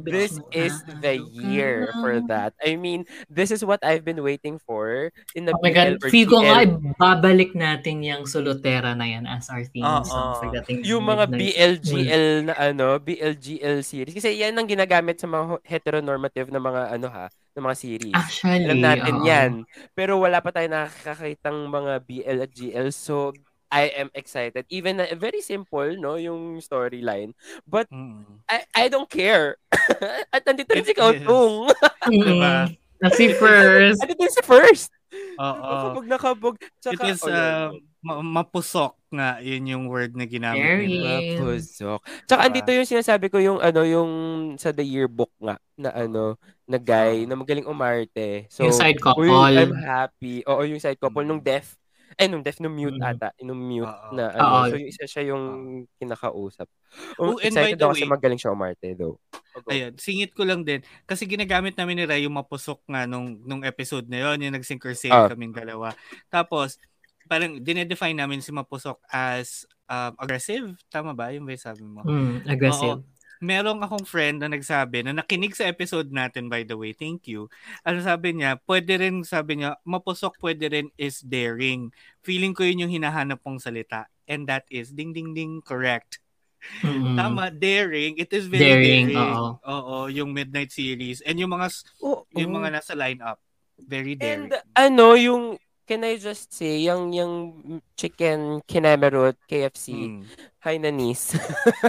This is the year for that. I mean, this is what I've been waiting for in the Oh my God, feel ko nga, babalik natin yung Solotera na yan as our theme Oo. song for dating yung mga. BLGL na ano, BLGL series. Kasi yan ang ginagamit sa mga heteronormative na mga ano ha, na mga series. Actually, Alam natin oo. yan. Pero wala pa tayo nakakakitang mga BL at GL. So, I am excited. Even na very simple, no, yung storyline. But Mm. I I don't care. at nandito rin si It. Kautong. Diba? Mm. Si first. nandito rin si First. Oo. Nakabog, nakabog. It Tsaka, is oh, uh, ma- mapusok nga. Yun yung word na ginamit Very. nila. Mapusok. Tsaka Diba? andito yung sinasabi ko yung ano yung sa the yearbook nga na ano na guy na magaling umarte. So yung side couple. uy, I'm happy. Oo, yung side couple nung deaf. Ay, nung deaf, nung mute Mm. ata. Nung mute Oo. na ano. Oo. So, yung isa siya yung kinakausap. Oh, Um, and by excited the ako kasi magaling siya umarte, though. Ayun, singit ko lang din. Kasi ginagamit namin ni Ray yung mapusok nga nung, nung episode na yun, yung nag-synchro-save Ah. kaming dalawa. Tapos, parang dinedefine namin si mapusok as um, aggressive. Tama ba? Yung ba yung sabi mo? Mm, aggressive. Merong akong friend na nagsabi na nakinig sa episode natin by the way. Thank you. Ano sabi niya? Pwede rin, sabi niya, mapusok pwede rin is daring. Feeling ko yun yung hinahanap pong salita. And that is ding ding ding correct. Mm. Tama, daring. It is very Daring, daring. oo. Oo, yung Midnight series. And yung mga Oo. yung mga nasa lineup. Very daring. And ano, yung, can I just say, yung, yung chicken kinemerut KFC, Mm. hi Nanis.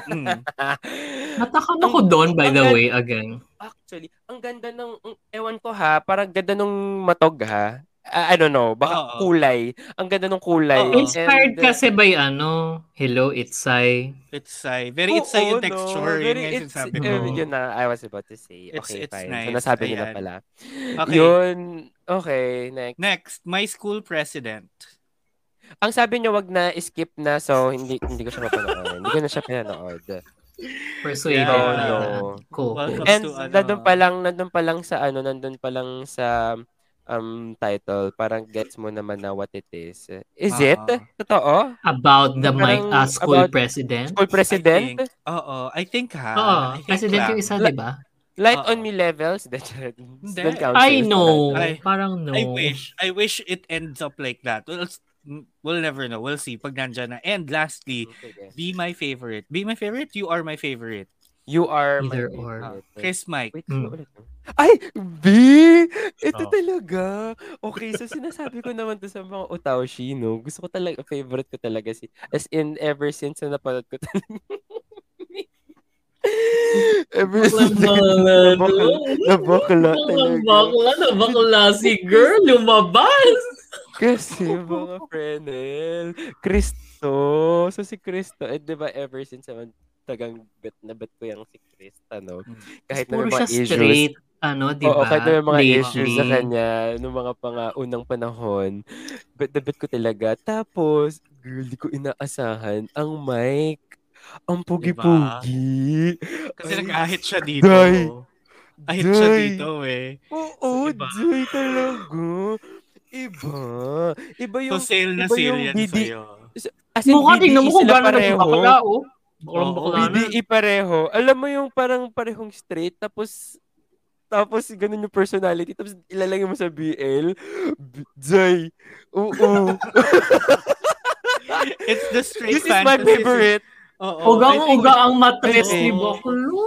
Mm. Natakam ako doon, by the way, again. Actually, ang ganda ng, ang- ewan ko ha, parang ganda nung matog ha. I don't know, baka Oo. kulay. Ang ganda ng kulay. Oo. Inspired And, uh, kasi by ano, Hello, It's I. It's uh, very it's Oo, yung no, texture. yun very yung it's- eh, ko. yun na, I was about to say. It's- Okay, it's fine. nice. So, nasabi Ayan. pala. Okay. Yun, okay, next. Next, my school president. Ang sabi niyo, wag na skip na, so hindi hindi ko siya mapanood. hindi ko na siya pinanood. Persuaded. Yeah. No. Cool. Welcome And to, ano, nandun pa lang, nandun pa lang sa ano, nandun pa lang sa um title, parang gets mo naman na what it is. Is it? Oo. Totoo? About the my, Parang uh, school about- president. School I president? oo, I think ha. Oo, I president yung lang. isa, di ba? Light Oo. on me levels? Student council. I know. Ay, Parang no. I wish. I wish it ends up like that. We'll, we'll never know. We'll see pag nandyan na. And lastly, Sige. be my favorite. Be my favorite? You are my favorite. You are Either my or. favorite. Chris Mike. Wait, Mm. ulit? Ay, B! Ito Oh. talaga. Okay, so sinasabi ko naman to sa mga Utaushi, no? Gusto ko talaga, favorite ko talaga si, as in, ever since na napanood ko talaga. ever since Bakla, nabakla, nabakla talaga. Bakla na bakla si girl, lumabas. Kasi mga Frenel, Kristo. So si Kristo, eh, di ba ever since naman tagang bet na bet ko yung si Krista, no? Kahit na may mga siya issues. straight, ano, di Oo, ba? kahit na may mga Lately. issues sa kanya nung mga pang unang panahon, bet na bet ko talaga. Tapos, girl, di ko inaasahan ang mic. Ang pugi-pugi. Kasi Ay, nag-ahit siya dito. Day. Ahit siya Day. dito eh. Oo, Iba. Joy talaga. Iba. Iba So yung, sale na iba sale yung yan BD sa'yo. as in Mukha, tingnan mo kung gano'n bakla, oh. Baklang bakla na. BDE pareho. Alam mo yung parang parehong straight, tapos Tapos ganun yung personality. Tapos ilalagay mo sa BL. Zay. Oo. It's the straight This is my favorite. Oo. Ugang-uga ang matres ni Baklo.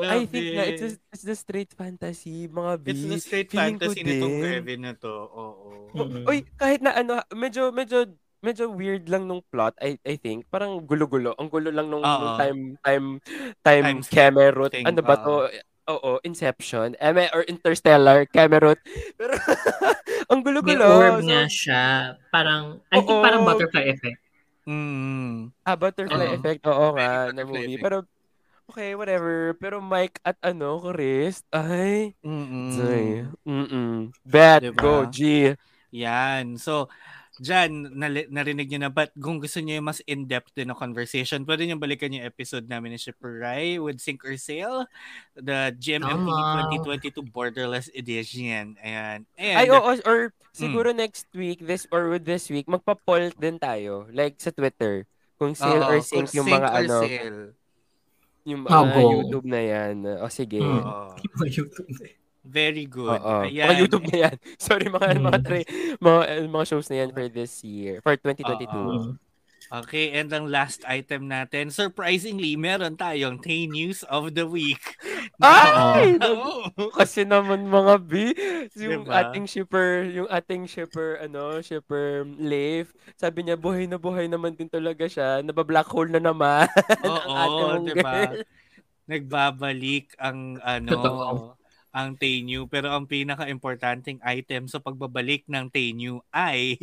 I think na it's, a, it's the straight fantasy, mga B. It's the straight Feeling fantasy nitong. Kevin na to. Oo. Mm. Uy, kahit na ano, medyo, medyo, medyo weird lang nung plot, I, I think. Parang gulo-gulo. Ang gulo lang nung, nung time, time, time, Time thing, Ano ba oo. to? Oo, Inception. Eme, or Interstellar, Camerot. Pero, ang May gulo-gulo. orb So, nga siya. Parang, I think Oo. parang butterfly effect. Mm. Ah, butterfly Oo. effect. Oo nga, na movie. effect. Pero, okay, whatever. Pero Mike at ano, Chris, ay, Mm-mm. Zay. Mm-mm. Bet, Diba? go, G. Yan. So, dyan, narinig nyo na. But kung gusto nyo yung mas in-depth din na conversation, pwede nyo balikan yung episode namin ni Shipper Rai with Sink or Sail, the GMMTV Tama. 2022 Borderless Edition. Ayan. And, Ay, oo, or siguro next week, this or with this week, magpa-poll din tayo. Like sa Twitter. Kung sale Oo, or kung sync yung mga or ano, sale. Yung Ah, mga go. YouTube na yan. O sige. Hmm. Oo. YouTube Very good. Oo. Ayan. Mga YouTube na yan. Sorry, mga, Mm. mga, tra- mga, uh, mga shows na yan for this year. For 2022. Oo. Okay, and ang last item natin, surprisingly, meron tayong Tay News of the Week. Ay! Kasi naman mga B, yung Diba? ating shipper, yung ating shipper, ano, shipper Leif, sabi niya, buhay na buhay naman din talaga siya. Naba-black hole na naman. Oo, mong diba? girl. Nagbabalik ang ano, Totoo. ang Tenyu. Pero ang pinaka-importanting item sa pagbabalik ng Tenyu ay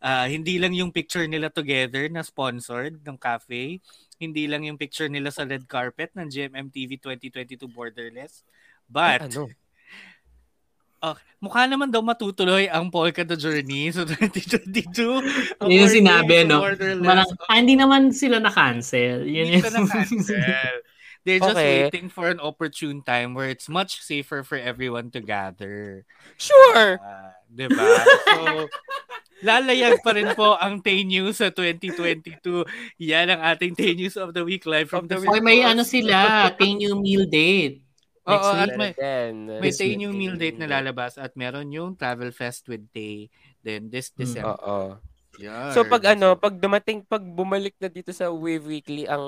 ah, hindi lang yung picture nila together na sponsored ng cafe, hindi lang yung picture nila sa red carpet ng GMMTV 2022 Borderless, but ano? Oh, mukha naman daw matutuloy ang Polka the Journey sa 2022. Ang Yun yung sinabi, no? Parang, ah, hindi naman sila na-cancel. Yun Hindi yung... ka na-cancel. They're just Okay. waiting for an opportune time where it's much safer for everyone to gather. Sure! Ah, 'di ba? So, lalayag pa rin po ang Tay News sa 2022. Yan ang ating Tay News of the Week live from the Oy, may ano sila, Tenyu meal date. Next Oo, at may, may Tay. New Meal date na lalabas at meron yung Travel Fest with Tay. Then this December. Oo. So pag ano, pag dumating, pag bumalik na dito sa Wave Weekly ang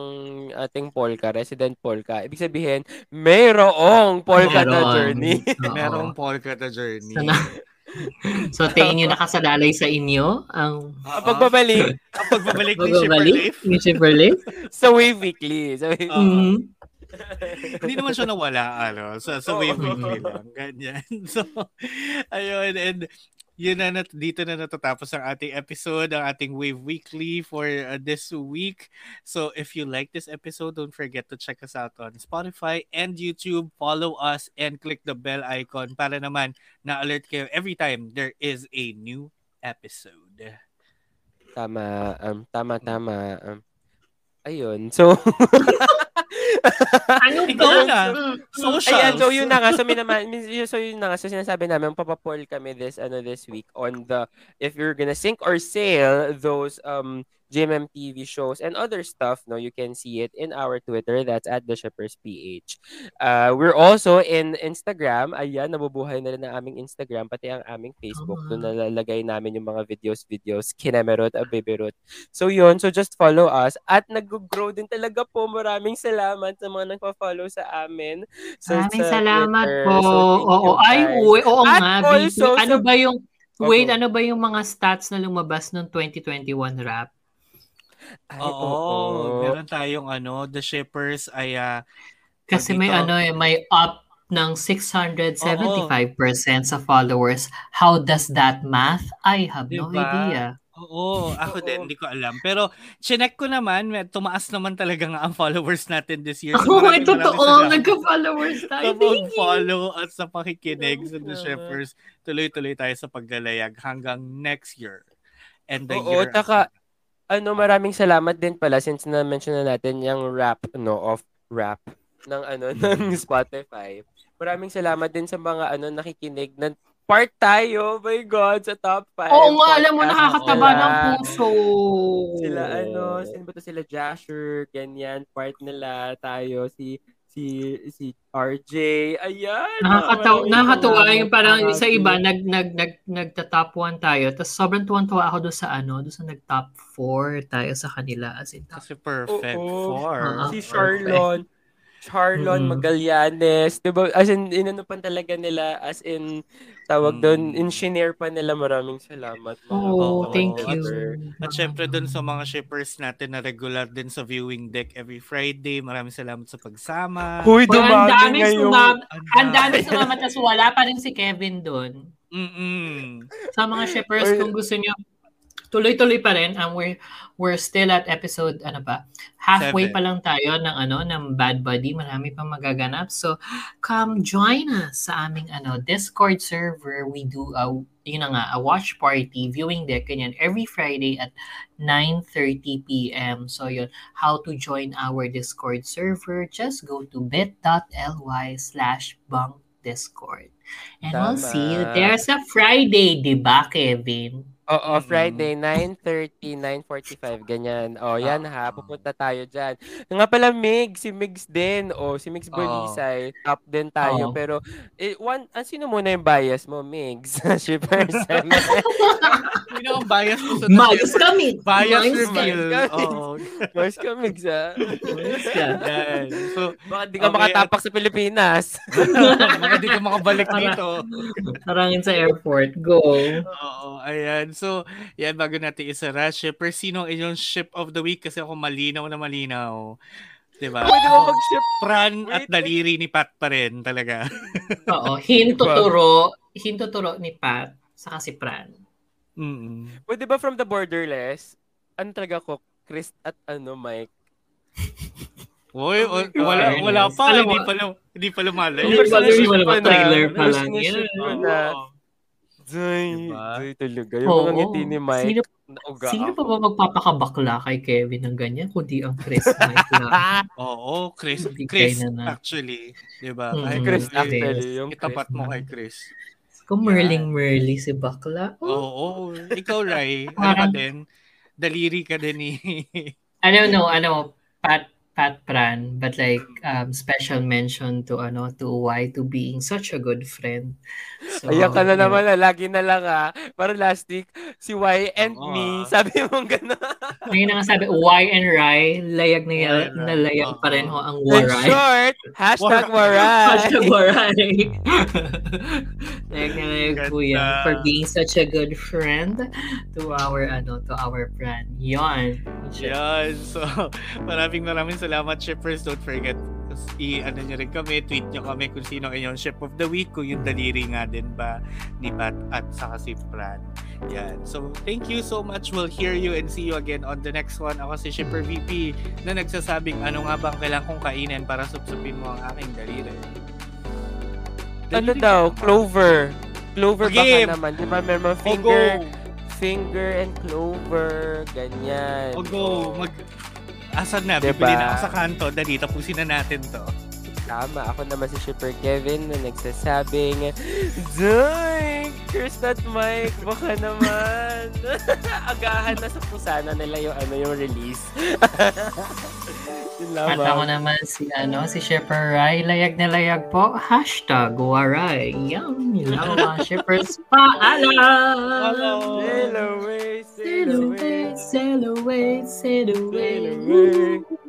ating Polka, Resident Polka, ibig sabihin, mayroong Polka na Meron. journey. Oo. Merong Polka the Journey. Sana. so, Tenyu nakasalalay sa inyo ang Ang pagbabalik Ang pagbabalik ni Shipper pagbabalik Leif. ni Shipper Leif. sa Wave Weekly. Sa Wave Oo. Mhm. Hindi naman siya nawala, ano, sa, sa wave weekly lang. Ganyan. So, ayun, and yun na, nat- dito na natatapos ang ating episode, ang ating Wave Weekly for uh, this week. So, if you like this episode, don't forget to check us out on Spotify and YouTube. Follow us and click the bell icon para naman na-alert kayo every time there is a new episode. Tama, um, tama, tama. Um, ayun. So, Ano Ikaw ba? na. Mm. Socials. Ayan, so yun na nga. So, minaman, min- so yun na nga. So sinasabi namin, papapoll kami this, ano, this week on the, if you're gonna sync or sail those, um, GMM TV shows and other stuff, no, you can see it in our Twitter. That's at the Shippers PH. Uh, we're also in Instagram. Ayan, nabubuhay na rin ang aming Instagram, pati ang aming Facebook. Doon nalalagay namin yung mga videos, videos, kinemerot, abibirot. So yun, so just follow us. At nag-grow din talaga po. Maraming salamat sa mga nagpa-follow sa amin. So, Maraming sa salamat Twitter. po. So, Oo, ay, uy, oo At nga. also, Ano ba yung, wait, Oo. ano ba yung mga stats na lumabas noong 2021 rap? Ay, Oo, meron tayong ano, the shippers ay ah, Kasi may ano eh, may up ng 675% sa followers. How does that math? I have no Diba? idea. Oo, ako din, hindi ko alam. Pero, chinek ko naman, may- tumaas naman talaga nga ang followers natin this year. So, Oo, oh, totoo. Nagka-followers tayo. Sa pag-follow at sa pakikinig sa The. Shippers. Tuloy-tuloy tayo sa paglalayag hanggang next year. And the Oo, year taka, ano, maraming salamat din pala since na-mention na natin yung rap, no, of rap ng ano, ng Spotify. Maraming salamat din sa mga ano, nakikinig na part tayo, oh my God, sa top 5. Oo nga, alam mo, nakakataba Oo. ng puso. Sila ano, sino ba to sila Jasher, ganyan, part nila tayo, si si si RJ. Ayan. Nakakataw, maraming nakakatuwa yung parang Abby. sa iba nag nag nag nagta-top 1 tayo. Tapos sobrang tuwang-tuwa ako doon sa ano, doon sa nag-top 4 tayo sa kanila as in top. Kasi perfect Oo. four. Ah, si perfect. Charlon. Charlon Mm. Magallanes. Diba? As in, inano pa talaga nila. As in, tawag doon, Mm. in-shinare pa nila. Maraming salamat. mga Oh, kapatid. thank you. At syempre dun sa mga shippers natin na regular din sa viewing deck every Friday. Maraming salamat sa pagsama. Huy, Well, ang dumami dami ngayon. sumama, Ang ang dami sumama, tas wala pa rin si Kevin doon. Mm-mm. Sa mga shippers, Or- kung gusto niyo, tuloy-tuloy pa rin. Um, we're, we're still at episode, ano ba, halfway Seven. pa lang tayo ng, ano, ng Bad Buddy. Marami pang magaganap. So, come join us sa aming, ano, Discord server. We do, a, yun na nga, a watch party, viewing deck, ganyan, every Friday at 9.30 p.m. So, yun, how to join our Discord server, just go to bit.ly slash bunk discord. And we'll see you Tama. there sa Friday, di ba, Kevin? Oo, Mm-mm. Friday, 9.30, 9.45, ganyan. O, yan ha, pupunta tayo dyan. Nga pala, Mig, si Migs din. O, si Migs. Bolisay, top din tayo. Oo. Pero, eh, one, ah, sino muna yung bias mo, Migs? Shipper Sino ang bias mo sa! Bias Miles reveal. kami. Oo. Mars ka, Migs, ha? Miles ka. Yan. So, Baka di ka Okay, makatapak sa Pilipinas. mga di ka makabalik dito. Tarangin sa airport. Go. Oo, ayan. So, yan, bago natin isara, shipper, sino ang inyong ship of the week? Kasi ako malinaw na malinaw. Diba? Pwede mo mag-ship. Pran Wait, at daliri ni Pat pa rin talaga. Oo. Hintuturo. Hintuturo ni Pat. Saka si Pran. Mm. Pwede ba from the borderless? Ano talaga ko? Chris at ano, Mike? Uy, Oh wala, wala pa. Alam hindi pa, hindi pa lumalay. Hindi pa na. trailer pa lang Personal Oo. na. Zoy, Diba? zoy talaga. Yung Oo. mga ngiti ni Mike. Sino, nauga sino pa ba magpapakabakla kay Kevin ng ganyan? Kundi ang Chris Mike lang. Oo, Chris. Bigay Chris, na na. actually. Diba? Mm, Kay Chris, Chris. actually. Yung Itapat Chris. mo kay Chris. Kung Merling Merly si Bakla. Oh, Oo. Ikaw, Rai. Ano ka din? Daliri ka din ni... I don't know, ano, Pat Pat Pran, but like um special mention to ano to Y to being such a good friend. So, Ayan ka na naman, ah. lagi na lang ah. Para last week, si Y and Oo, me, ah. sabi mo gano'n. Ngayon na nga sabi, Y and Ry, layag na, Y and Ry. nalayag pa rin ho ang In Waray. short, hashtag Waray. Waray. Hashtag Waray. layag na layag po yan for being such a good friend to our, ano, to our friend. Yon. Yan. So, maraming maraming salamat, shippers. Don't forget, i-ano nyo rin kami, tweet nyo kami kung sino inyong ship of the week, kung yung daliri nga din ba ni Pat at saka si Fran. Yan. So, thank you so much. We'll hear you and see you again on the next one. Ako si Shipper VP na nagsasabing ano nga bang kailangan kong kainin para supsupin mo ang aking daliri. Ano Daliri daw? ka. Clover. Clover Okay. baka naman. Di ba O finger, go! finger and clover. Ganyan. O go! Mag... Asan na? Diba? Bibili na ako sa kanto. Dali, tapusin na natin to. Tama. Ako naman si Shipper Kevin na nagsasabing, Zoy! Chris at Mike, baka naman. Agahan na sa pusana nila yung ano yung release. At ako naman si, ano, si Shipper Ray. Layag na layag po. Hashtag Waray. Lang mga shippers. Paalam! Sail away, sail Sail away, sail away, sail sail away. away.